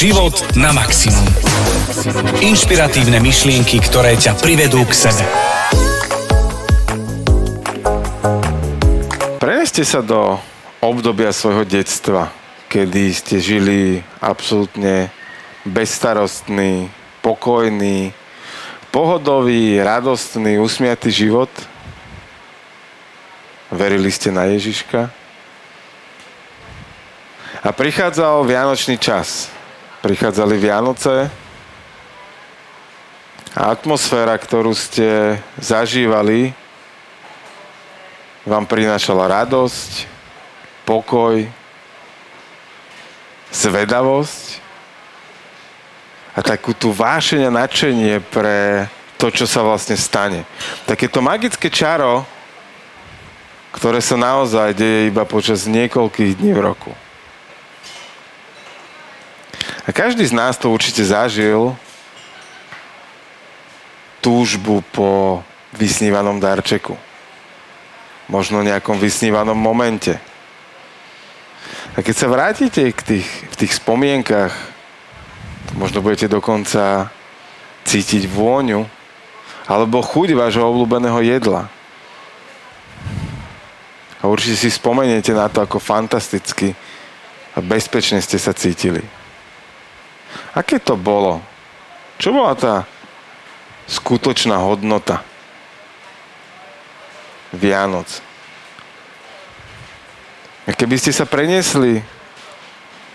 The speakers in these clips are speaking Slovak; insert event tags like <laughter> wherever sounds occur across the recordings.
Život na maximum. Inšpiratívne myšlienky, ktoré ťa privedú k sebe. Preneste sa do obdobia svojho detstva, kedy ste žili absolútne bezstarostný, pokojný, pohodový, radostný, usmiatý život. Verili ste na Ježiška? A prichádzal Vianočný čas. Prichádzali Vianoce a atmosféra, ktorú ste zažívali, vám prinášala radosť, pokoj, zvedavosť a takú tú vášeň nadšenie pre to, čo sa vlastne stane. Takéto magické čaro, ktoré sa naozaj deje iba počas niekoľkých dní v roku. A každý z nás to určite zažil túžbu po vysnívanom darčeku. Možno nejakom vysnívanom momente. A keď sa vrátite k tých, v tých spomienkach, možno budete dokonca cítiť vôňu alebo chuť vášho obľúbeného jedla. A určite si spomeniete na to, ako fantasticky a bezpečne ste sa cítili. Aké to bolo? Čo bola tá skutočná hodnota Vianoc? Keby ste sa preniesli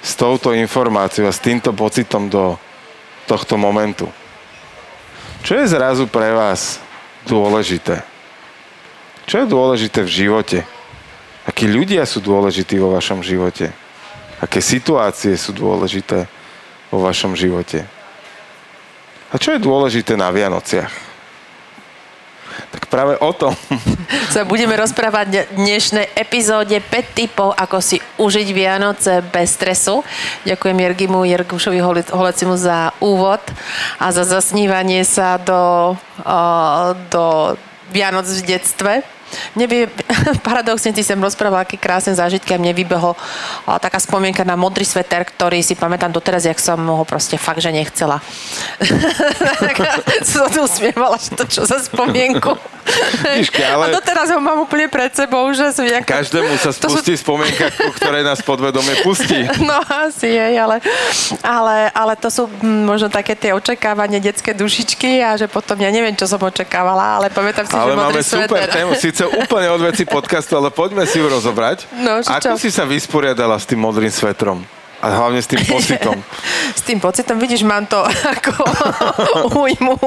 s touto informáciou a s týmto pocitom do tohto momentu, čo je zrazu pre vás dôležité? Čo je dôležité v živote? Akí ľudia sú dôležití vo vašom živote? Aké situácie sú dôležité vo vašom živote. A čo je dôležité na Vianociach? Tak práve o tom. <laughs> Sa budeme rozprávať v dnešnej epizóde 5 typov, ako si užiť Vianoce bez stresu. Ďakujem Jergimu Jergušovi Holecimu za úvod a za zasnívanie sa do, do Vianoc v detstve. Mne <laughs> paradoxne ty som rozprával, aké krásne zážitky a mne vybehol a, taká spomienka na modrý sveter, ktorý si pamätám doteraz, jak som ho proste fakt, že nechcela. <laughs> som tu usmievala, že to čo za spomienku. Víške, ale... A doteraz ho mám úplne pred sebou, že som nejak... Každému sa spustí sú... spomienka, ktoré nás podvedome pustí. <laughs> No asi je, ale, ale, ale to sú hm, možno také tie očakávanie detské dušičky a že potom ja neviem, čo som očakávala, ale pamätám si, ale že modrý super sveter. tému, síce úplne od veci podcastu, ale poďme si ju rozobrať. No, Ako si sa vysporiadala s tým modrým svetrom? A hlavne s tým <laughs> pocitom. s tým pocitom, vidíš, mám to <laughs> ako újmu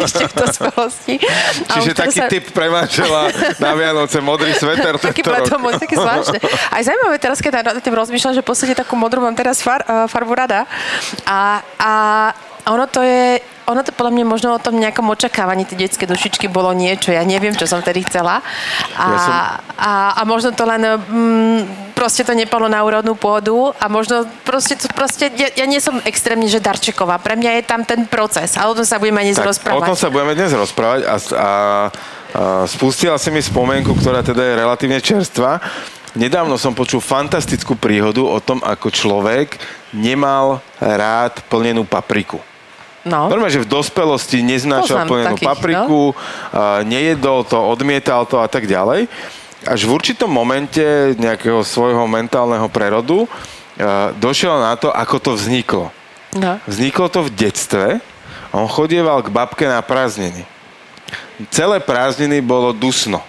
ešte v dospelosti. Čiže taký sa... typ pre manžela na Vianoce, modrý sveter <laughs> Taký to modrý, taký zvláštne. Aj zaujímavé teraz, keď na tým rozmýšľam, že v podstate takú modrú mám teraz far, uh, farbu rada. A, a ono to je ono to podľa mňa možno o tom nejakom očakávaní tej detské dušičky bolo niečo, ja neviem, čo som vtedy chcela. A, ja som... a, a možno to len mm, proste to nepadlo na úrodnú pôdu a možno proste, proste ja, ja nie som extrémne, že darčeková. Pre mňa je tam ten proces a o tom sa budeme dnes tak, rozprávať. O tom sa budeme dnes rozprávať a, a, a spustila si mi spomienku, ktorá teda je relatívne čerstvá. Nedávno som počul fantastickú príhodu o tom, ako človek nemal rád plnenú papriku. No. Normálne, že v dospelosti neznášal plnenú takých, papriku, no? nejedol to, odmietal to a tak ďalej. Až v určitom momente nejakého svojho mentálneho prerodu došiel na to, ako to vzniklo. No. Vzniklo to v detstve. On chodieval k babke na prázdniny. Celé prázdniny bolo dusno.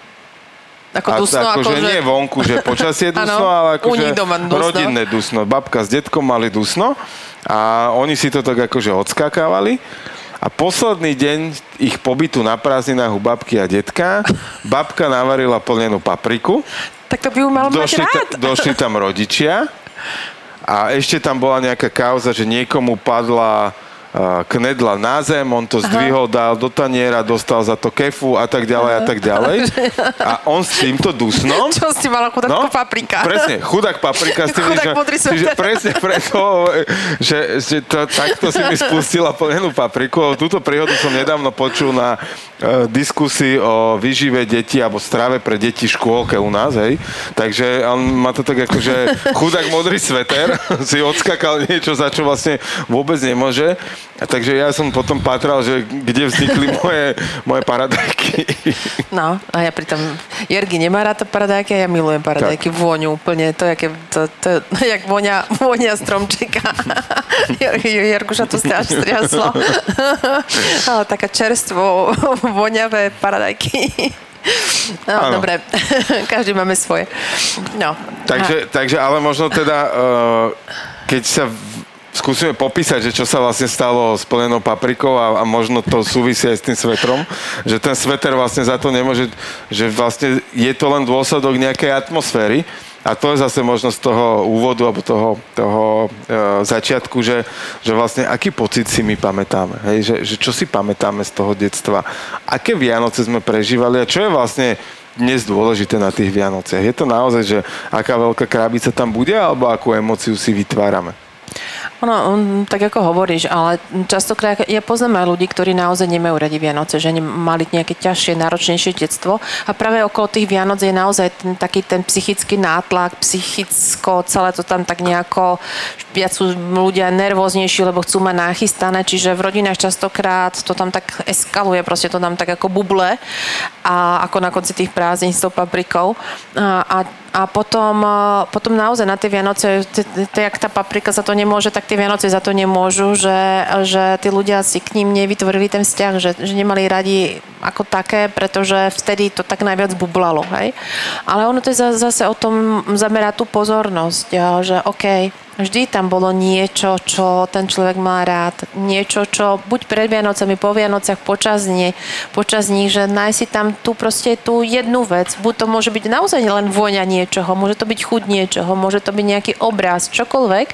Ako dusno, ako, ako že... nie vonku, že počasie <laughs> dusno, ale akože rodinné dusno. Babka s detkom mali dusno a oni si to tak akože odskakávali. A posledný deň ich pobytu na prázdninách u babky a detka, babka navarila plnenú papriku. Tak to by ju mal došli, mať rád. Ta, došli tam rodičia a ešte tam bola nejaká kauza, že niekomu padla knedla na zem, on to zdvihol, dal do taniera, dostal za to kefu a tak ďalej a tak ďalej. A on s týmto dusnom... Čo si mala chudák no, paprika. Presne, chudák paprika. S tým, Chudák že, modrý čiže presne preto, že, že to, takto si mi spustila plnenú papriku. Túto príhodu som nedávno počul na e, diskusii o výžive detí alebo strave pre deti v škôlke u nás, hej. Takže on má to tak ako, že chudák modrý sveter <laughs> si odskakal niečo, za čo vlastne vôbec nemôže. A takže ja som potom patral, že kde vznikli <laughs> moje, moje paradajky. No, a ja pritom, Jergy nemá rád paradajky a ja milujem paradajky, vôňu úplne, to, jaké, to, to, to <laughs> jak vonia, vonia stromčeka. <laughs> Jerguša to strašne striaslo. Ale taká čerstvo, voňavé paradajky. No, Áno. dobre, každý máme svoje. No. Takže, takže ale možno teda, uh, keď sa skúsime popísať, že čo sa vlastne stalo s plnenou paprikou a, a možno to súvisí aj s tým svetrom, že ten sveter vlastne za to nemôže, že vlastne je to len dôsledok nejakej atmosféry a to je zase možno z toho úvodu alebo toho, toho uh, začiatku, že, že vlastne aký pocit si my pamätáme, hej? Že, že čo si pamätáme z toho detstva, aké Vianoce sme prežívali a čo je vlastne dnes dôležité na tých Vianociach. Je to naozaj, že aká veľká krabica tam bude, alebo akú emóciu si vytvárame? Ono, tak ako hovoríš, ale častokrát ja poznám aj ľudí, ktorí naozaj nemajú radi Vianoce, že mali nejaké ťažšie, náročnejšie detstvo a práve okolo tých Vianoc je naozaj ten, taký ten psychický nátlak, psychicko, celé to tam tak nejako, viac sú ľudia nervóznejší, lebo chcú mať nachystané, čiže v rodinách častokrát to tam tak eskaluje, proste to tam tak ako buble a ako na konci tých prázdnin s tou paprikou a, a a potom, potom naozaj na tie Vianoce, jak tá paprika za to nemôže, tak tie Vianoce za to nemôžu, že, že tí ľudia si k ním nevytvorili ten vzťah, že, že nemali radi ako také, pretože vtedy to tak najviac bublalo, hej. Ale ono to je za- zase o tom zamerať tú pozornosť, že OK, Vždy tam bolo niečo, čo ten človek má rád. Niečo, čo buď pred Vianocami, po Vianociach, počas, nie, počas nich, že nájsť si tam tú proste tú jednu vec. Buď to môže byť naozaj len vôňa niečoho, môže to byť chuť niečoho, môže to byť nejaký obraz, čokoľvek.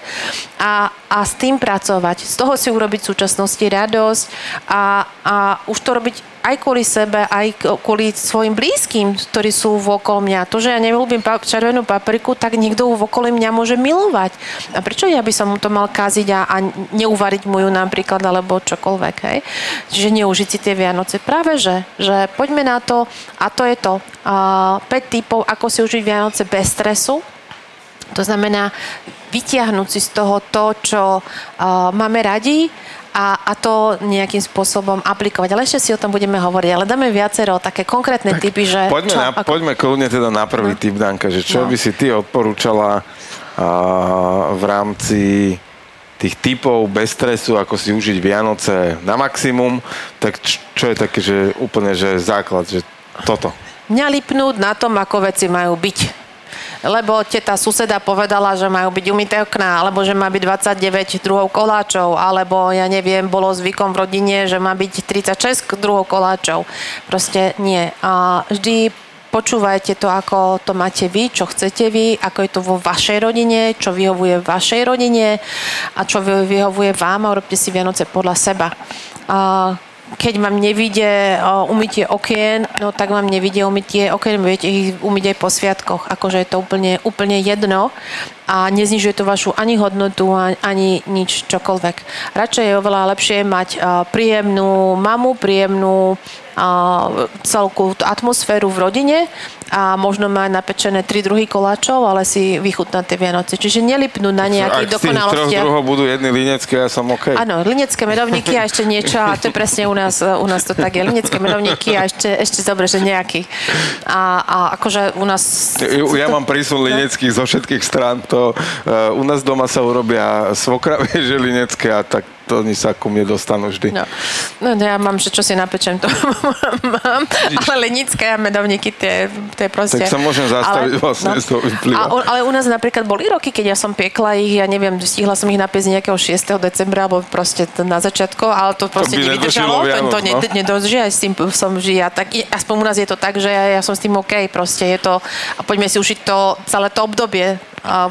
A, a s tým pracovať. Z toho si urobiť v súčasnosti radosť a, a už to robiť aj kvôli sebe, aj kvôli svojim blízkym, ktorí sú vokol mňa. To, že ja neľúbim červenú papriku, tak niekto v okolí mňa môže milovať. A prečo ja by som mu to mal kaziť a, a neuvariť mu ju napríklad, alebo čokoľvek, hej? Čiže neužiť si tie Vianoce. Práve, že, že poďme na to a to je to. Uh, 5 typov, ako si užiť Vianoce bez stresu, to znamená vytiahnuť si z toho to, čo uh, máme radi a, a to nejakým spôsobom aplikovať. Ale ešte si o tom budeme hovoriť. Ale dáme viacero také konkrétne typy, že... Poďme, čo, na, ako- poďme kľudne teda na prvý typ, Danka, že čo No. by si ty odporúčala a, v rámci tých typov bez stresu, ako si užiť Vianoce na maximum, tak č- čo je také, že úplne, že základ, že toto. Mňa lipnúť na tom, ako veci majú byť. Lebo teta suseda povedala, že majú byť umyté okná, alebo že má byť 29 druhov koláčov, alebo ja neviem, bolo zvykom v rodine, že má byť 36 druhov koláčov. Proste nie. A vždy počúvajte to, ako to máte vy, čo chcete vy, ako je to vo vašej rodine, čo vyhovuje vašej rodine a čo vy- vyhovuje vám a urobte si Vianoce podľa seba. A keď vám nevidie uh, umytie okien, no tak vám nevidie umytie okien, viete ich umyť aj po sviatkoch. Akože je to úplne, úplne jedno a neznižuje to vašu ani hodnotu, ani, nič, čokoľvek. Radšej je oveľa lepšie mať príjemnú mamu, príjemnú tú atmosféru v rodine a možno mať napečené tri druhy koláčov, ale si vychutnať tie Vianoce. Čiže nelipnúť na nejakých Ak z tých troch dokonalostiach. druhov budú jedny linecké, ja som OK. Áno, linecké medovníky a ešte niečo, a to je presne u nás, u nás to tak je. Linecké medovníky a ešte, ešte dobre, že nejaký. A, a akože u nás... Ja mám prísun lineckých zo všetkých strán. To, uh, u nás doma sa urobia svokravie želinecké a tak to oni sa ku mne dostanú vždy. No. no ja mám, že čo si napečem, to <laughs> mám. Ale lenické a medovníky, tie, tie proste... Tak sa môžem zastaviť vlastne, z toho vyplýva. A, ale u nás napríklad boli roky, keď ja som piekla ich, ja neviem, stihla som ich napiesť nejakého 6. decembra, alebo proste na začiatku, ale to proste by nevydržalo. nedošlo To, to Vianoc, ne, no. nedrží, aj s tým som žija. Tak aspoň u nás je to tak, že ja, ja som s tým OK, proste je to, a poďme si užiť to celé to obdobie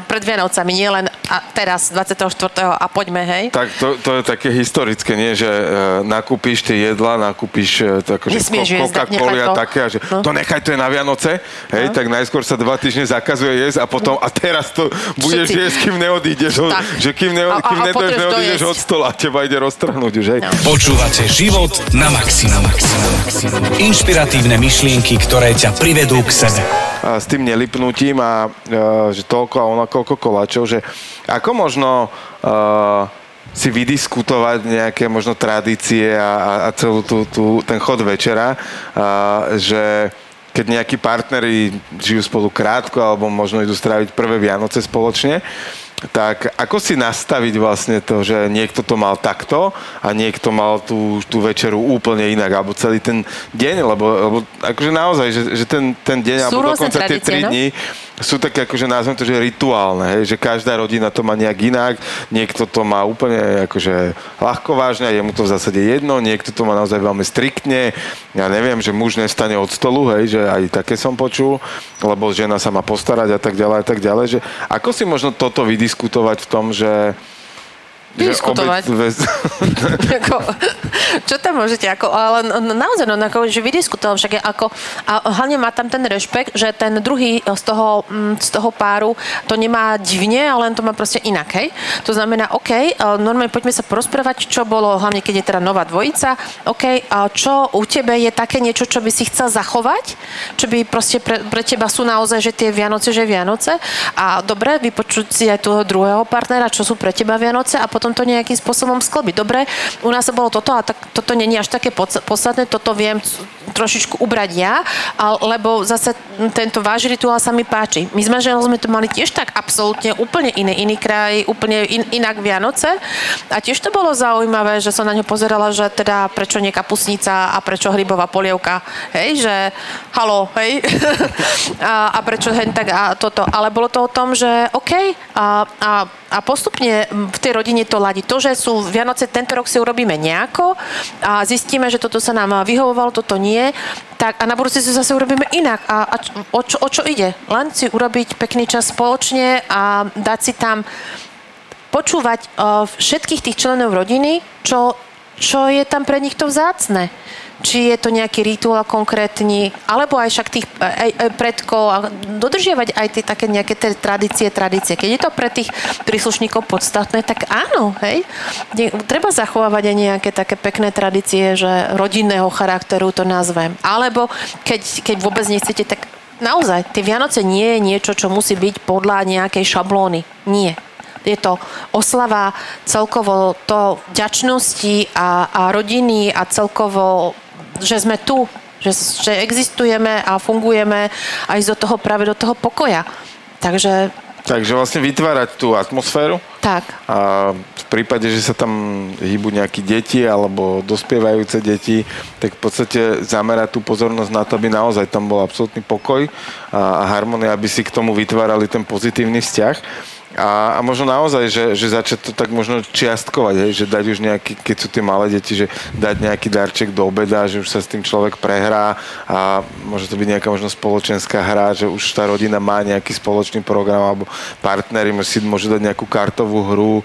pred Vianocami, nie len a teraz 24. a poďme, hej. Tak to, to, také historické, nie, že uh, nakúpiš tie jedla, nakúpiš uh, to akože Nesmieš ko- jesť, Coca-Cola nechaj a to. také, a že No. to nechaj, to je na Vianoce, hej, tak najskôr sa dva týždne zakazuje jesť a potom, a teraz to budeš Všetci. jesť, kým neodídeš, od, Tak. že kým, ne, A- kým a potrebuješ neodídeš od stola a teba ide roztrhnúť už, hej. No. Počúvate život na maximum. Inšpiratívne myšlienky, ktoré ťa privedú k sebe. a s tým nelipnutím a e, že toľko a ona koľko koláčov, že ako možno e, si vydiskutovať nejaké možno tradície a, a, celú tú, tú, ten chod večera, a, že keď nejakí partneri žijú spolu krátko alebo možno idú stráviť prvé Vianoce spoločne, tak ako si nastaviť vlastne to, že niekto to mal takto a niekto mal tú, tú večeru úplne inak, alebo celý ten deň, lebo, lebo akože naozaj, že, že ten, ten deň, Sú alebo dokonca tie tri no? dní sú také, akože nazvem to, že rituálne, hej, že každá rodina to má nejak inak, niekto to má úplne akože ľahko vážne, je mu to v zásade jedno, niekto to má naozaj veľmi striktne, ja neviem, že muž nestane od stolu, hej, že aj také som počul, lebo žena sa má postarať a tak ďalej a tak ďalej, že ako si možno toto vydiskutovať v tom, že Vydiskutovať. Že obe, vez, <laughs> ako, čo tam môžete, ako, ale naozaj, no, ako, že vydiskutoval, však je ako, a hlavne má tam ten rešpekt, že ten druhý z toho, mm, z toho páru to nemá divne, ale len to má proste inak, hej. To znamená, OK, e, normálne poďme sa porozprávať, čo bolo, hlavne keď je teda nová dvojica, OK, a čo u tebe je také niečo, čo by si chcel zachovať, čo by proste pre, pre teba sú naozaj, že tie Vianoce, že Vianoce a dobre, vypočuť si aj toho druhého partnera, čo sú pre teba Vianoce a potom to nejakým spôsobom sklbiť. Dobre, u nás to bolo toto a tak, toto není až také podstatné, toto viem trošičku ubrať ja, lebo zase tento váš rituál sa mi páči. My s manželom sme to mali tiež tak absolútne úplne iný, iný kraj, úplne in, inak Vianoce a tiež to bolo zaujímavé, že som na ňo pozerala, že teda prečo nie kapusnica a prečo hrybová polievka, hej, že halo, hej, <laughs> a, a prečo hen tak a toto, ale bolo to o tom, že OK a, a, a postupne v tej rodine to ladí. To, že sú Vianoce, tento rok si urobíme nejako a zistíme, že toto sa nám vyhovovalo, toto nie, tak a na budúci si zase urobíme inak. A, a o, čo, o čo ide? Len si urobiť pekný čas spoločne a dať si tam počúvať uh, všetkých tých členov rodiny, čo, čo je tam pre nich to vzácne. Či je to nejaký rituál konkrétny, alebo aj však tých aj, aj predkov a dodržiavať aj tie také nejaké tie tradície, tradície. Keď je to pre tých príslušníkov podstatné, tak áno, hej. Nie, treba zachovávať aj nejaké také pekné tradície, že rodinného charakteru to nazvem. Alebo keď, keď vôbec nechcete, tak naozaj, tie Vianoce nie je niečo, čo musí byť podľa nejakej šablóny. Nie je to oslava celkovo to vďačnosti a, a rodiny a celkovo, že sme tu, že, že existujeme a fungujeme aj do toho práve do toho pokoja. Takže takže vlastne vytvárať tú atmosféru tak. a v prípade, že sa tam hýbu nejaké deti alebo dospievajúce deti, tak v podstate zamerať tú pozornosť na to, aby naozaj tam bol absolútny pokoj a, a harmonia, aby si k tomu vytvárali ten pozitívny vzťah. A, a možno naozaj, že, že začať to tak možno čiastkovať, hej, že dať už nejaký, keď sú tie malé deti, že dať nejaký darček do obeda, že už sa s tým človek prehrá a môže to byť nejaká možno spoločenská hra, že už tá rodina má nejaký spoločný program alebo partneri si môžu dať nejakú kartovú hru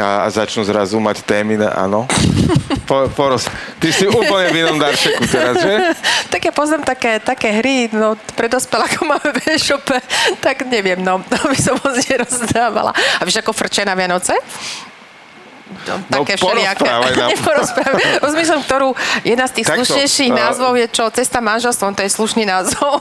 a, a začnú zrazu mať témy, áno. Po, poros, ty si úplne v inom darčeku teraz, že? <laughs> Tak ja poznám také, také hry, no pre dospelákov máme v e-shope, tak neviem, no, <laughs> to by som moc nerozdávala. A vieš, ako frče na Vianoce? No, No, také všelijaké. porozprávaj nám. <laughs> Neporozprávaj. Rozmýšľam, ktorú jedna z tých Takto, slušnejších a- názvov je čo? Cesta manželstvom, to je slušný názov.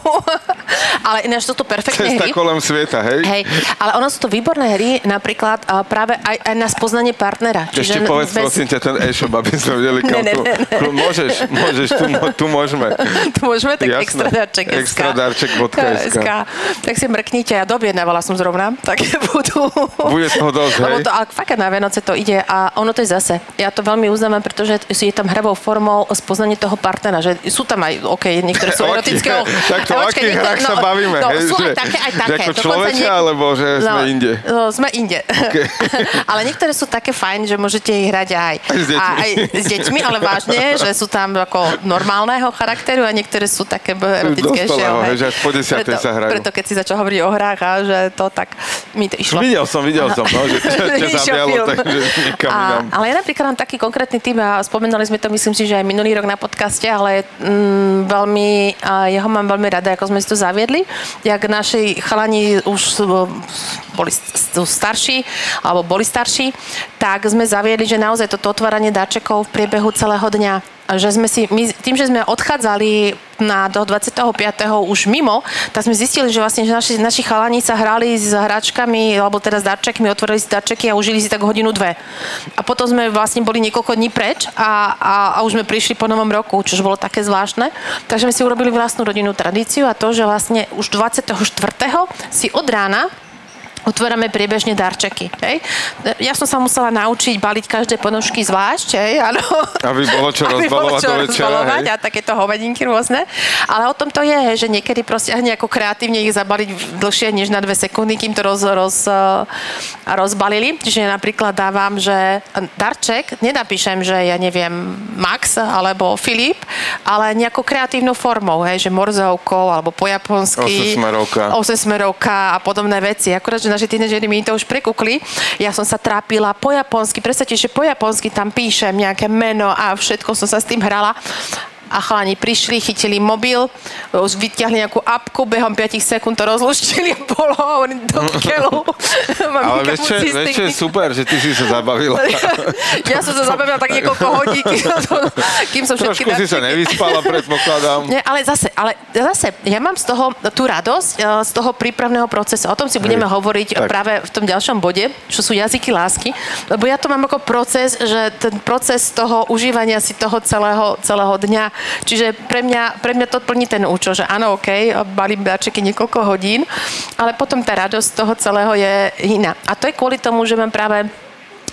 <laughs> ale ináč toto perfektné Cesta hry. kolem sveta, hej? Hej, ale ono sú to výborné hry, napríklad a práve aj, aj na spoznanie partnera. Ešte povedz, prosím ťa, ten e-shop, aby sme vedeli, kam Ne, ne, to... ne, ne. Môžeš, môžeš, tu, tu môžeme. <laughs> tu môžeme, tak Jasné. extradarček. Extradarček.sk. Tak si mrknite, ja dobjednávala som zrovna, tak budú. Bude toho dosť, hej? Lebo to, ale fakt na Vianoce to ide a ono to je zase. Ja to veľmi uznávam, pretože je tam hravou formou spoznanie toho partnera, že sú tam aj, OK, niektoré sú <laughs> erotického... <laughs> Tak to o akých hrách sa bavíme, No, hej, sú že- aj také, aj také. ako Dokonca človečia, alebo že sme inde? No, sme inde. <laughs> ale niektoré sú také fajn, že môžete ich hrať aj, Aj s deťmi. a, aj s deťmi, ale vážne, že sú tam ako normálneho charakteru a niektoré sú také erotickejšie. Dospelého, hej, že až po desiatej sa hrajú. Preto keď si začal hovoriť o hrách a že to tak mi to išlo. Videl som, videl som, no, že ťa, ťa Išiel nikam inám. ale ja napríklad mám taký konkrétny tým a spomenuli sme to, myslím si, že aj minulý rok na podcaste, ale mm, veľmi, a jeho mám veľmi rada, ako sme si to zaviedli. Jak naši chalani už boli starší, alebo boli starší, tak sme zaviedli, že naozaj toto otváranie dáčekov v priebehu celého dňa že sme si, my, tým, že sme odchádzali na do 25. už mimo, tak sme zistili, že vlastne že naši, naši chalani sa hrali s hračkami, alebo teda s darčekmi, otvorili si darčeky a užili si tak hodinu, dve. A potom sme vlastne boli niekoľko dní preč a, a, a už sme prišli po novom roku, čo bolo také zvláštne. Takže sme si urobili vlastnú rodinnú tradíciu a to, že vlastne už 24. si od rána otvárame priebežne darčeky. Hej? Ja som sa musela naučiť baliť každé ponožky zvlášť, hej? <laughs> Áno. Aby bolo čo Aby bolo rozbalovať čo do večera, rozbalovať a takéto hovadinky rôzne. Ale o tom to je, hej, že niekedy proste nejako kreatívne ich zabaliť dlhšie než na dve sekundy, kým to roz, roz, eh, rozbalili. Čiže napríklad dávam, že darček, nenapíšem, že ja neviem, Max alebo Filip, ale nejakou kreatívnou formou, hej, že morzovkou alebo po japonsky. Osesmerovka. Osesmerovka a podobné veci. Akurát, že naši tínežeri mi to už prekukli. Ja som sa trápila po japonsky. Predstavte, že po japonsky tam píšem nejaké meno a všetko som sa s tým hrala. A chalani prišli, chytili mobil, vyťahli nejakú apku, behom 5 sekúnd to rozluštili a bolo, hovorím, do keľu. <laughs> <laughs> Ale vieš čo, vieš čo je super, že ty si sa zabavila. <laughs> ja som sa zabavila tak niekoľko hodín, <laughs> kým, som všetky Trošku si sa nevyspala, predpokladám. nie, ale zase, ale zase, ja mám z toho tú radosť, e, z toho prípravného procesu. O tom si budeme Hej, hovoriť tak. práve v tom ďalšom bode, čo sú jazyky lásky. Lebo ja to mám ako proces, že ten proces toho užívania si toho celého, celého dňa. Čiže pre mňa, pre mňa to plní ten účel, že áno, OK, balím darčeky niekoľko hodín, ale potom tá radosť toho celého je iná. A to je kvôli tomu, že mám práve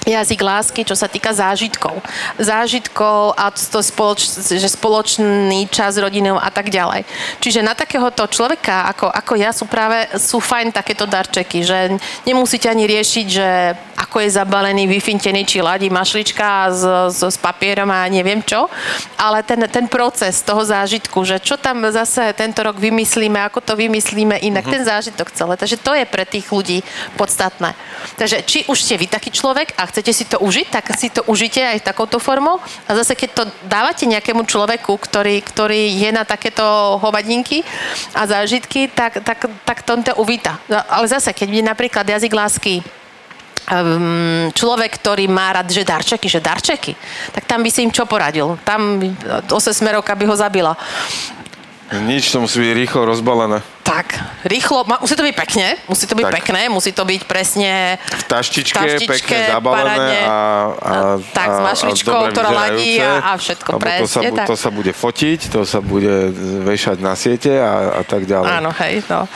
jazyk lásky, čo sa týka zážitkov. Zážitkov a to spoloč, že spoločný čas s rodinou a tak ďalej. Čiže na takéhoto človeka, ako, ako ja, sú práve sú fajn takéto darčeky, že nemusíte ani riešiť, že ako je zabalený, vyfintený, či ladí mašlička s, s, s papierom a neviem čo, ale ten, ten proces toho zážitku, že čo tam zase tento rok vymyslíme, ako to vymyslíme inak, ten zážitok celé. Takže to je pre tých ľudí podstatné. Takže či už ste vy taký človek a chcete si to užiť, tak si to užite aj takouto formou. A zase keď to dávate nejakému človeku, ktorý, ktorý je na takéto hovadinky a zážitky, tak, tak, tak to to uvíta. No, Ale zase, keď je napríklad jazyk lásky um, človek, ktorý má rád, že darčeky, že darčeky, tak tam by si im čo poradil? Tam osesmerovka by ho zabila. Nič, to musí byť rýchlo rozbalené. Tak, rýchlo, musí to byť pekne, musí to byť Tak. pekné, musí to byť presne V taštičke, taštičke, pekne zabalené parádne. a, a, Tak, s mašličkou, ktorá ladí a- a všetko, lebo to sa, presne tak. to sa bude fotiť, to sa bude vešať na siete a, a tak ďalej. Áno, hej, no.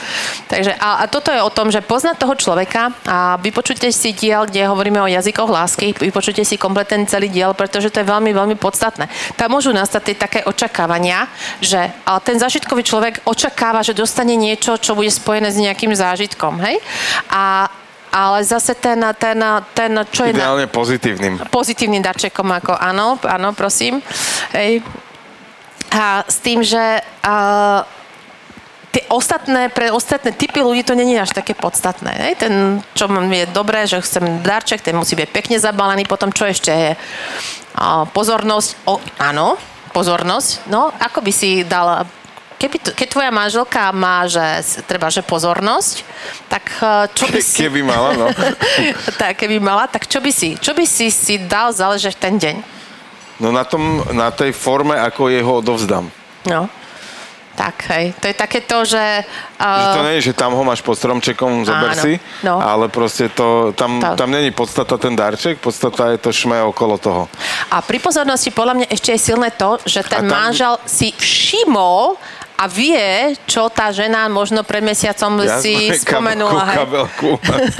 Takže a, a toto je o tom, že poznať toho človeka a vypočujte si diel, kde hovoríme o jazykoch lásky, vypočujte si komplet ten celý diel, pretože to je veľmi, veľmi podstatné. Tam môžu nastať tie také očakávania, že a ten zážitkový človek očakáva, že dostane niečo, čo bude spojené s nejakým zážitkom, hej? A ale zase ten, ten, ten čo je na, Ideálne pozitívnym. pozitívnym darčekom, ako áno, áno, prosím. Hej. A s tým, že uh, tie ostatné, pre ostatné typy ľudí to není až také podstatné. Hej? Ten, čo je dobré, že chcem darček, ten musí byť pekne zabalený, potom čo ešte je? Uh, pozornosť, o, áno, pozornosť. No, ako by si dal Keby to, keď tvoja manželka má, že treba, že pozornosť, tak uh, čo by si... Keby mala, no. <laughs> tak, keby mala, tak čo by si, čo by si si dal záležať ten deň? No na, tom, na tej forme, ako jeho odovzdám. No. Tak, hej. To je také to, že... Že to Uh, nie je, že tam ho máš pod stromčekom, zober Áno, si, no. ale proste to, tam, To. tam není podstata ten darček, podstata je to šme okolo toho. a pri pozornosti podľa mňa ešte je silné to, že ten tam- manžel si všimol a vie, čo tá žena možno pred mesiacom si spomenula. hej. kabelku,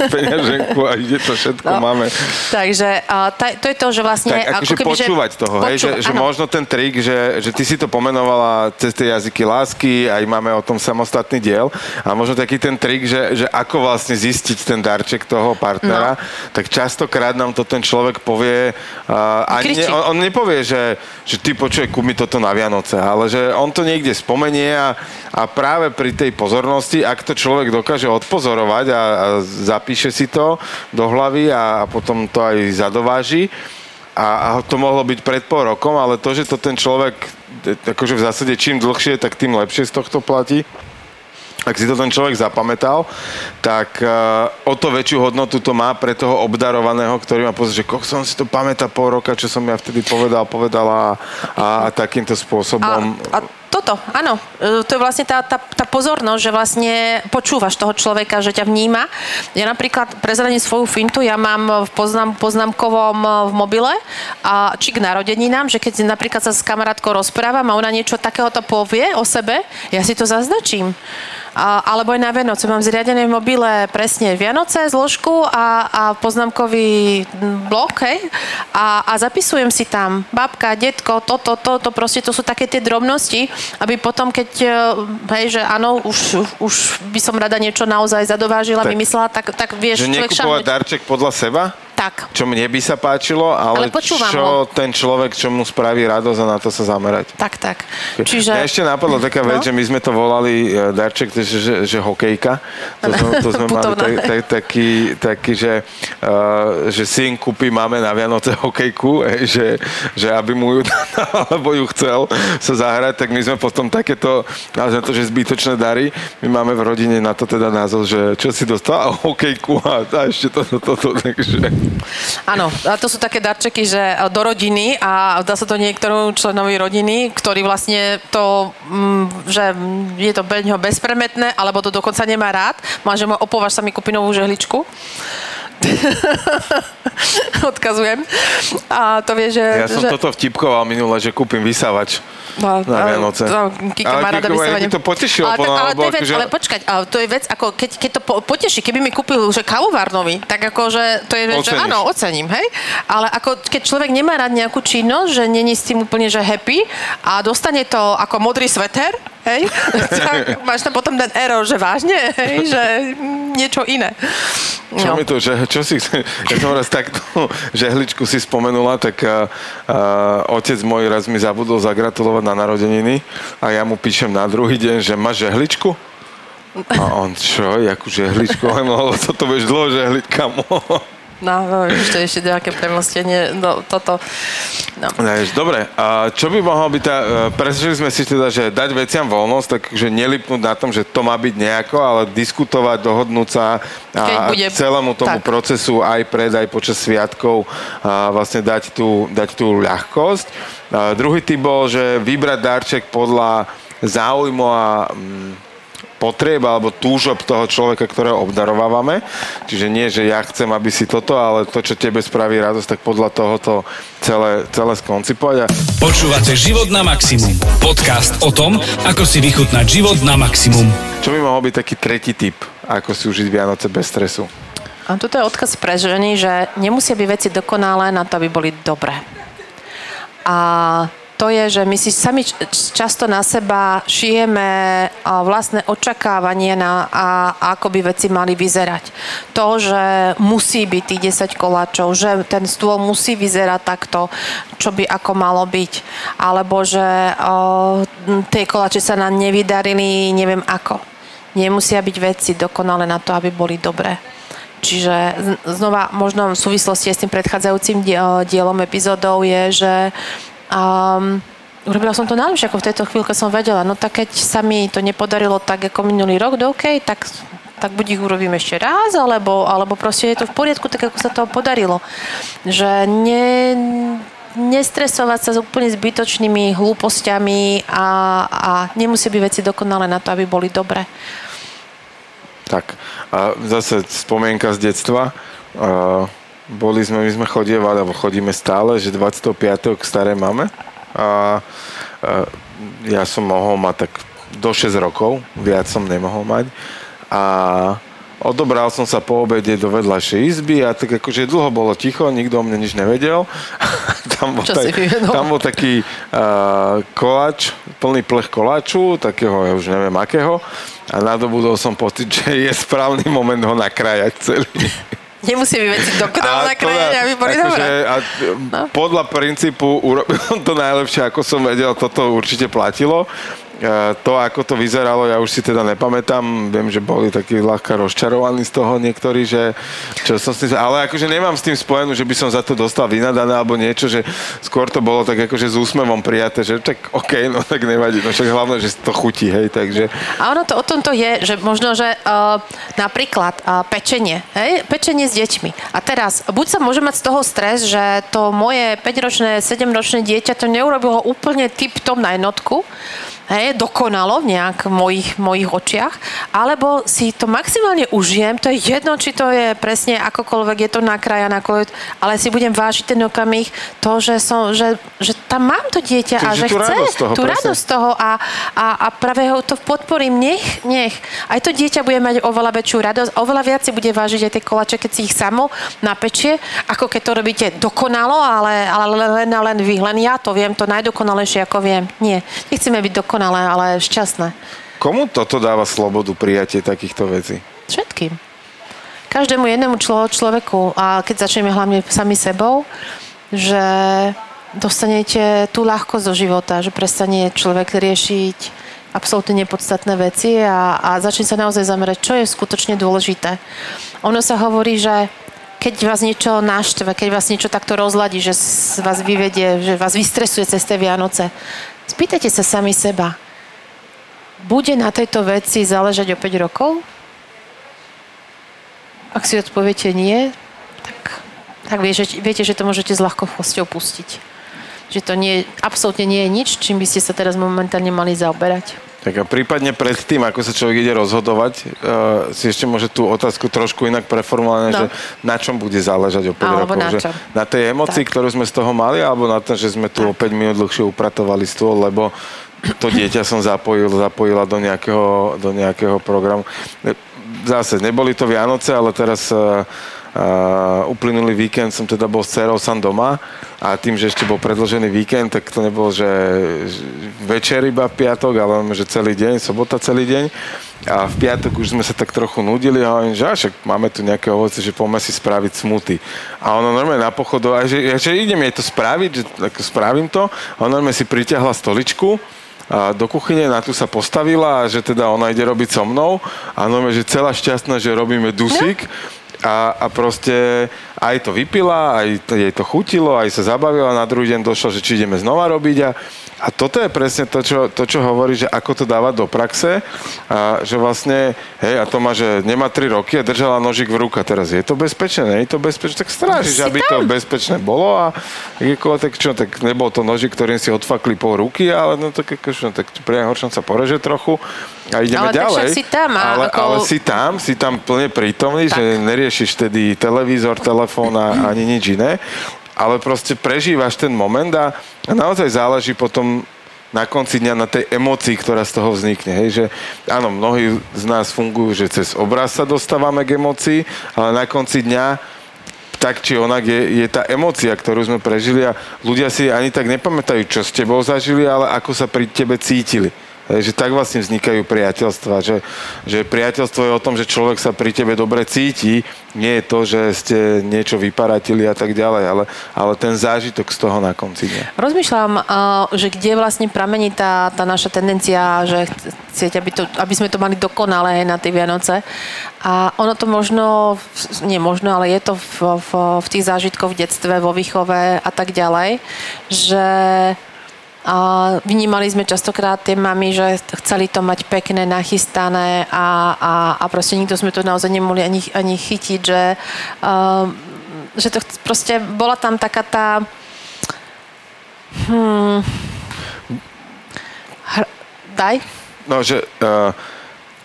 peňaženku a ide to všetko No. máme. Takže ta, to je to, že vlastne... Tak akože keby, že- počúvať toho, hej, že, Počúva- že možno ten trik, že, že ty si to pomenovala cez tie jazyky lásky, aj máme o tom samostatný diel, a možno taký ten trik, že, že ako vlastne zistiť ten darček toho partnera, No. tak častokrát nám to ten človek povie, a Kričí. ne, on, on nepovie, že, že ty počuj, kúp mi toto na Vianoce, ale že on to niekde spomenie a, a práve pri tej pozornosti, ak to človek dokáže odpozorovať a, a zapíše si to do hlavy a, a potom to aj zadováži, a, a to mohlo byť pred pol rokom, ale to, že to ten človek, akože v zásade čím dlhšie, tak tým lepšie z tohto platí ak si to ten človek zapamätal, tak uh, o to väčšiu hodnotu to má pre toho obdarovaného, ktorý má pocit, že koľko som si to pamätá pol roka, čo som ja vtedy povedal, povedala a, a takýmto spôsobom. A, a toto, áno. E, to je vlastne tá, tá, tá pozornosť, že vlastne počúvaš toho človeka, že ťa vníma. Ja napríklad prezradím svoju fintu, ja mám v poznám, poznámkovom e, v mobile a či k narodeninám, že keď napríklad sa s kamarátkou rozprávam a ona niečo takéhoto povie o sebe, ja si to zaznačím. A, alebo aj na Vianoce. Mám zriadené v mobile presne Vianoce, zložku a, a poznámkový blok, hej? A, a zapisujem si tam babka, detko, toto, toto, to, proste to sú také tie drobnosti, aby potom, keď, e, hej, že áno, už, už by som rada niečo naozaj zadovážila, tak, vymyslela, tak, tak vieš že človek šahnuť. darček podľa seba? Tak. Čo mne by sa páčilo, ale, ale čo ho. ten človek, čo mu spraví radosť a na to sa zamerať. Tak, tak. Čiže... Mňa ešte napadla taká vec, no? že my sme to volali uh, darček, že, že, že hokejka. To sme, to sme mali tak, tak, taký, taký, že, uh, že syn kúpi máme na Vianoce hokejku, že, že aby mu ju <laughs> alebo ju chcel sa zahrať, tak my sme potom takéto, nazvem to, že zbytočné dary. My máme v rodine na to teda názov, že čo si dostal hokejku a, a ešte toto, toto, to, takže... Áno, a to sú také darčeky, že do rodiny a dá sa to niektorému členovi rodiny, ktorý vlastne to, mm, že je to pre neho bezpremetné, alebo to dokonca nemá rád. Má, že môj opovaž sa mi kúpi žehličku. <laughs> Odkazujem. A to vie, že... Ja som že... toto vtipkoval minule, že kúpim vysávač no, na Vianoce. No, Kika má rada vysávanie. to potešilo. Ale, tak, ale, vec, že... ale počkať, ale to je vec, ako keď, keď to poteší, keby mi kúpil že kavovárnovi, tak ako, že to je vec, že áno, ocením, hej? Ale ako keď človek nemá rád nejakú činnosť, že není s tým úplne, že happy a dostane to ako modrý sveter, hej, <laughs> tak máš tam potom ten error, že vážne, hej, že niečo iné. No. Čo mi to, že, čo si, ja som raz takto žehličku si spomenula, tak a, a, otec môj raz mi zabudol zagratulovať na narodeniny a ja mu píšem na druhý deň, že máš žehličku? A on, čo, jakú žehličku? No, toto budeš dlho žehliť, kamo. No, no ešte, ešte nejaké premostenie, no toto. No. Dobre, a čo by mohlo byť tá, e, presvedčili sme si teda, že dať veciam voľnosť, takže nelipnúť na tom, že to má byť nejako, ale diskutovať, dohodnúť sa a bude... celému tomu tak. procesu aj pred, aj počas sviatkov a vlastne dať tú, dať tú ľahkosť. A druhý typ bol, že vybrať darček podľa záujmu a mm, potrieb alebo túžob toho človeka, ktorého obdarovávame. Čiže nie, že ja chcem, aby si toto, ale to, čo tebe spraví radosť, tak podľa toho to celé, celé skoncipovať. A... Počúvate Život na maximum. Podcast o tom, ako si vychutnať život na maximum. Čo by mohol byť taký tretí typ, ako si užiť Vianoce bez stresu? A toto je odkaz pre ženy, že nemusia byť veci dokonalé na to, aby boli dobré. A to je, že my si sami často na seba šijeme vlastné očakávanie na, a, ako by veci mali vyzerať. To, že musí byť tých 10 koláčov, že ten stôl musí vyzerať takto, čo by ako malo byť. Alebo že o, tie koláče sa nám nevydarili, neviem ako. Nemusia byť veci dokonale na to, aby boli dobré. Čiže znova, možno v súvislosti s tým predchádzajúcim dielom epizódov je, že Um, urobila som to najlepšie, ako v tejto chvíľke som vedela. No tak keď sa mi to nepodarilo tak ako minulý rok, do OK, tak tak buď ich urobím ešte raz, alebo, alebo proste je to v poriadku, tak ako sa to podarilo. Že ne, nestresovať sa s úplne zbytočnými hlúpostiami a, a nemusí byť veci dokonalé na to, aby boli dobré. Tak, a zase spomienka z detstva. Uh boli sme, my sme chodievali, alebo chodíme stále, že 25. k staré máme. A, a ja som mohol mať tak do 6 rokov, viac som nemohol mať. A odobral som sa po obede do vedľajšej izby a tak akože dlho bolo ticho, nikto o mne nič nevedel. <laughs> tam, bol tak, tam bol taký uh, koláč, plný plech koláču, takého, ja už neviem akého. A nadobudol som pocit, že je správny moment ho nakrájať celý. <laughs> Nemusí byť veci dokonale nakrájať, aby boli dobré. A no. Podľa princípu urobil <laughs> to najlepšie, ako som vedel, toto určite platilo. To, ako to vyzeralo, ja už si teda nepamätám. Viem, že boli takí ľahká rozčarovaní z toho niektorí, že čo som s tým, ale akože nemám s tým spojenú, že by som za to dostal vynadané alebo niečo, že skôr to bolo tak akože s úsmevom prijaté, že tak OK, no tak nevadí, no však hlavne, že to chutí, hej, takže. A ono to o tom to je, že možno, že uh, napríklad uh, pečenie, hej, pečenie s deťmi. A teraz, buď sa môže mať z toho stres, že to moje 5-ročné, 7-ročné dieťa to neurobilo úplne tip-top na jednotku, hej, dokonalo v nejak v mojich, mojich očiach, alebo si to maximálne užijem, to je jedno, či to je presne akokoľvek, je to na kraja, na kolej, ale si budem vážiť ten okamih, to, že, som, že, že tam mám to dieťa Čiže a že chce radosť toho, tú presne. radosť toho a, a, a práve ho to podporím, nech, nech. Aj to dieťa bude mať oveľa väčšiu radosť, oveľa viac si bude vážiť aj tie kolače, keď si ich samo napečie, ako keď to robíte dokonalo, ale, ale len, len vy, len ja to viem, to najdokonalejšie, ako viem. Nie, nechceme byť dokonalé, ale šťastné. Komu toto dáva slobodu prijatie takýchto vecí? Všetkým. Každému jednému člo, človeku. A keď začneme hlavne sami sebou, že dostanete tú ľahkosť do života, že prestane človek riešiť absolútne nepodstatné veci a, a začne sa naozaj zamerať, čo je skutočne dôležité. Ono sa hovorí, že keď vás niečo naštve, keď vás niečo takto rozladí, že vás vyvedie, že vás vystresuje cez tie Vianoce, spýtajte sa sami seba, bude na tejto veci záležať o 5 rokov? Ak si odpoviete nie, tak, tak viete, viete, že to môžete s ľahkosťou pustiť. Že to nie, absolútne nie je nič, čím by ste sa teraz momentálne mali zaoberať. Tak a prípadne pred tým, ako sa človek ide rozhodovať, uh, si ešte môže tú otázku trošku inak preformulovať, No. že na čom bude záležať o 5 Alebo rokov. na že na tej emocii, Tak. ktorú sme z toho mali, alebo na tom, že sme tu o 5 minút dlhšie upratovali stôl, lebo to dieťa som zapojil, zapojila do nejakého, do nejakého programu. Ne- Zase, neboli to Vianoce, ale teraz uh, uh, uplynulý víkend som teda bol s dcerou sám doma a tým, že ešte bol predložený víkend, tak to nebolo, že, večer iba piatok, ale že celý deň, sobota celý deň. A v piatok už sme sa tak trochu nudili a hovorím, že však máme tu nejaké ovoce, že poďme si spraviť smuty. A ono normálne na pochodu, a že, že idem jej to spraviť, že tak spravím to. A ona normálne si pritiahla stoličku, do kuchyne, na tú sa postavila že teda ona ide robiť so mnou a normálne, že celá šťastná, že robíme dusík a, a proste aj to vypila, aj to, jej to chutilo, aj sa zabavila, na druhý deň došlo, že či ideme znova robiť a, a toto je presne to čo, to, čo hovorí, že ako to dávať do praxe a že vlastne, hej, a to má, že nemá 3 roky a držala nožik v ruka, teraz je to bezpečné, nie je to bezpečné, tak strážiš, Si aby tam. to bezpečné bolo a tak čo, tak nebol to nožik, ktorým si odfakli pol ruky, ale no tak no, tak pri sa poreže trochu a ideme Ale ďalej. si tam a ale, ako- ale si tam, si tam plne prítomný, Tak. že neriešiš tedy televízor, telefón a ani nič iné, ale proste prežívaš ten moment a, a naozaj záleží potom na konci dňa na tej emócii, ktorá z toho vznikne. Hej, že áno, mnohí z nás fungujú, že cez obraz sa dostávame k emócii, ale na konci dňa tak či onak je, je tá emócia, ktorú sme prežili a ľudia si ani tak nepamätajú, čo s tebou zažili, ale ako sa pri tebe cítili. Hej, že tak vlastne vznikajú priateľstva, že, že priateľstvo je o tom, že človek sa pri tebe dobre cíti, nie je to, že ste niečo vyparatili a tak ďalej, ale, ale ten zážitok z toho na konci dňa. Rozmýšľam, uh, že kde vlastne pramení tá, tá naša tendencia, že chcieť, aby, to, aby sme to mali dokonalé na tie Vianoce. A ono to možno, nie možno, ale je to v, v, v tých zážitkoch v detstve, vo výchove a tak ďalej, že a vnímali sme častokrát tie mami, že chceli to mať pekné, nachystané a, a, a proste nikto sme to naozaj nemohli ani, ani chytiť, že, uh, že to proste bola tam taká tá hmm, hr, daj? No, že uh,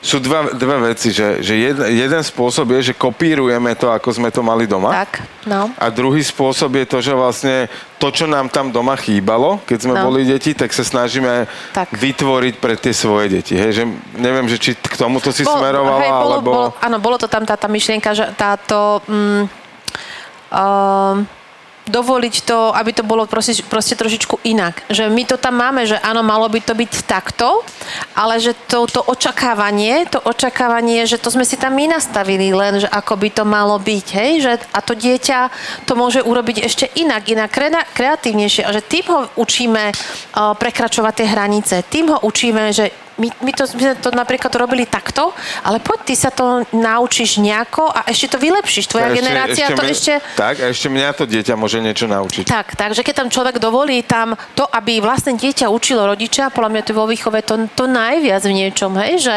sú dva, dve veci, že, že jed, jeden spôsob je, že kopírujeme to, ako sme to mali doma. Tak, no. A druhý spôsob je to, že vlastne to, čo nám tam doma chýbalo, keď sme No. boli deti, tak sa snažíme Tak. vytvoriť pre tie svoje deti. Hej? Že neviem, že či k tomuto si Bol- smerovala, hej, bolo, alebo... bolo, áno, bolo to tam tá, tá myšlienka, že táto... Mm, um, dovoliť to, aby to bolo proste, proste trošičku inak. Že my to tam máme, že áno, malo by to byť takto, ale že to, to očakávanie, to očakávanie, že to sme si tam my nastavili len, že ako by to malo byť, hej, že a to dieťa to môže urobiť ešte inak, inak kreatívnejšie. A že tým ho učíme uh, prekračovať tie hranice, tým ho učíme, že my, my, to, my to napríklad robili takto, ale poď ty sa to naučíš nejako a ešte to vylepšíš. Tvoja ešte, generácia ešte to mňa, ešte... Tak, a ešte mňa to dieťa môže niečo naučiť. Tak, takže keď tam človek dovolí tam to, aby vlastne dieťa učilo rodiča, podľa mňa to vo výchove to, to najviac v niečom, hej, že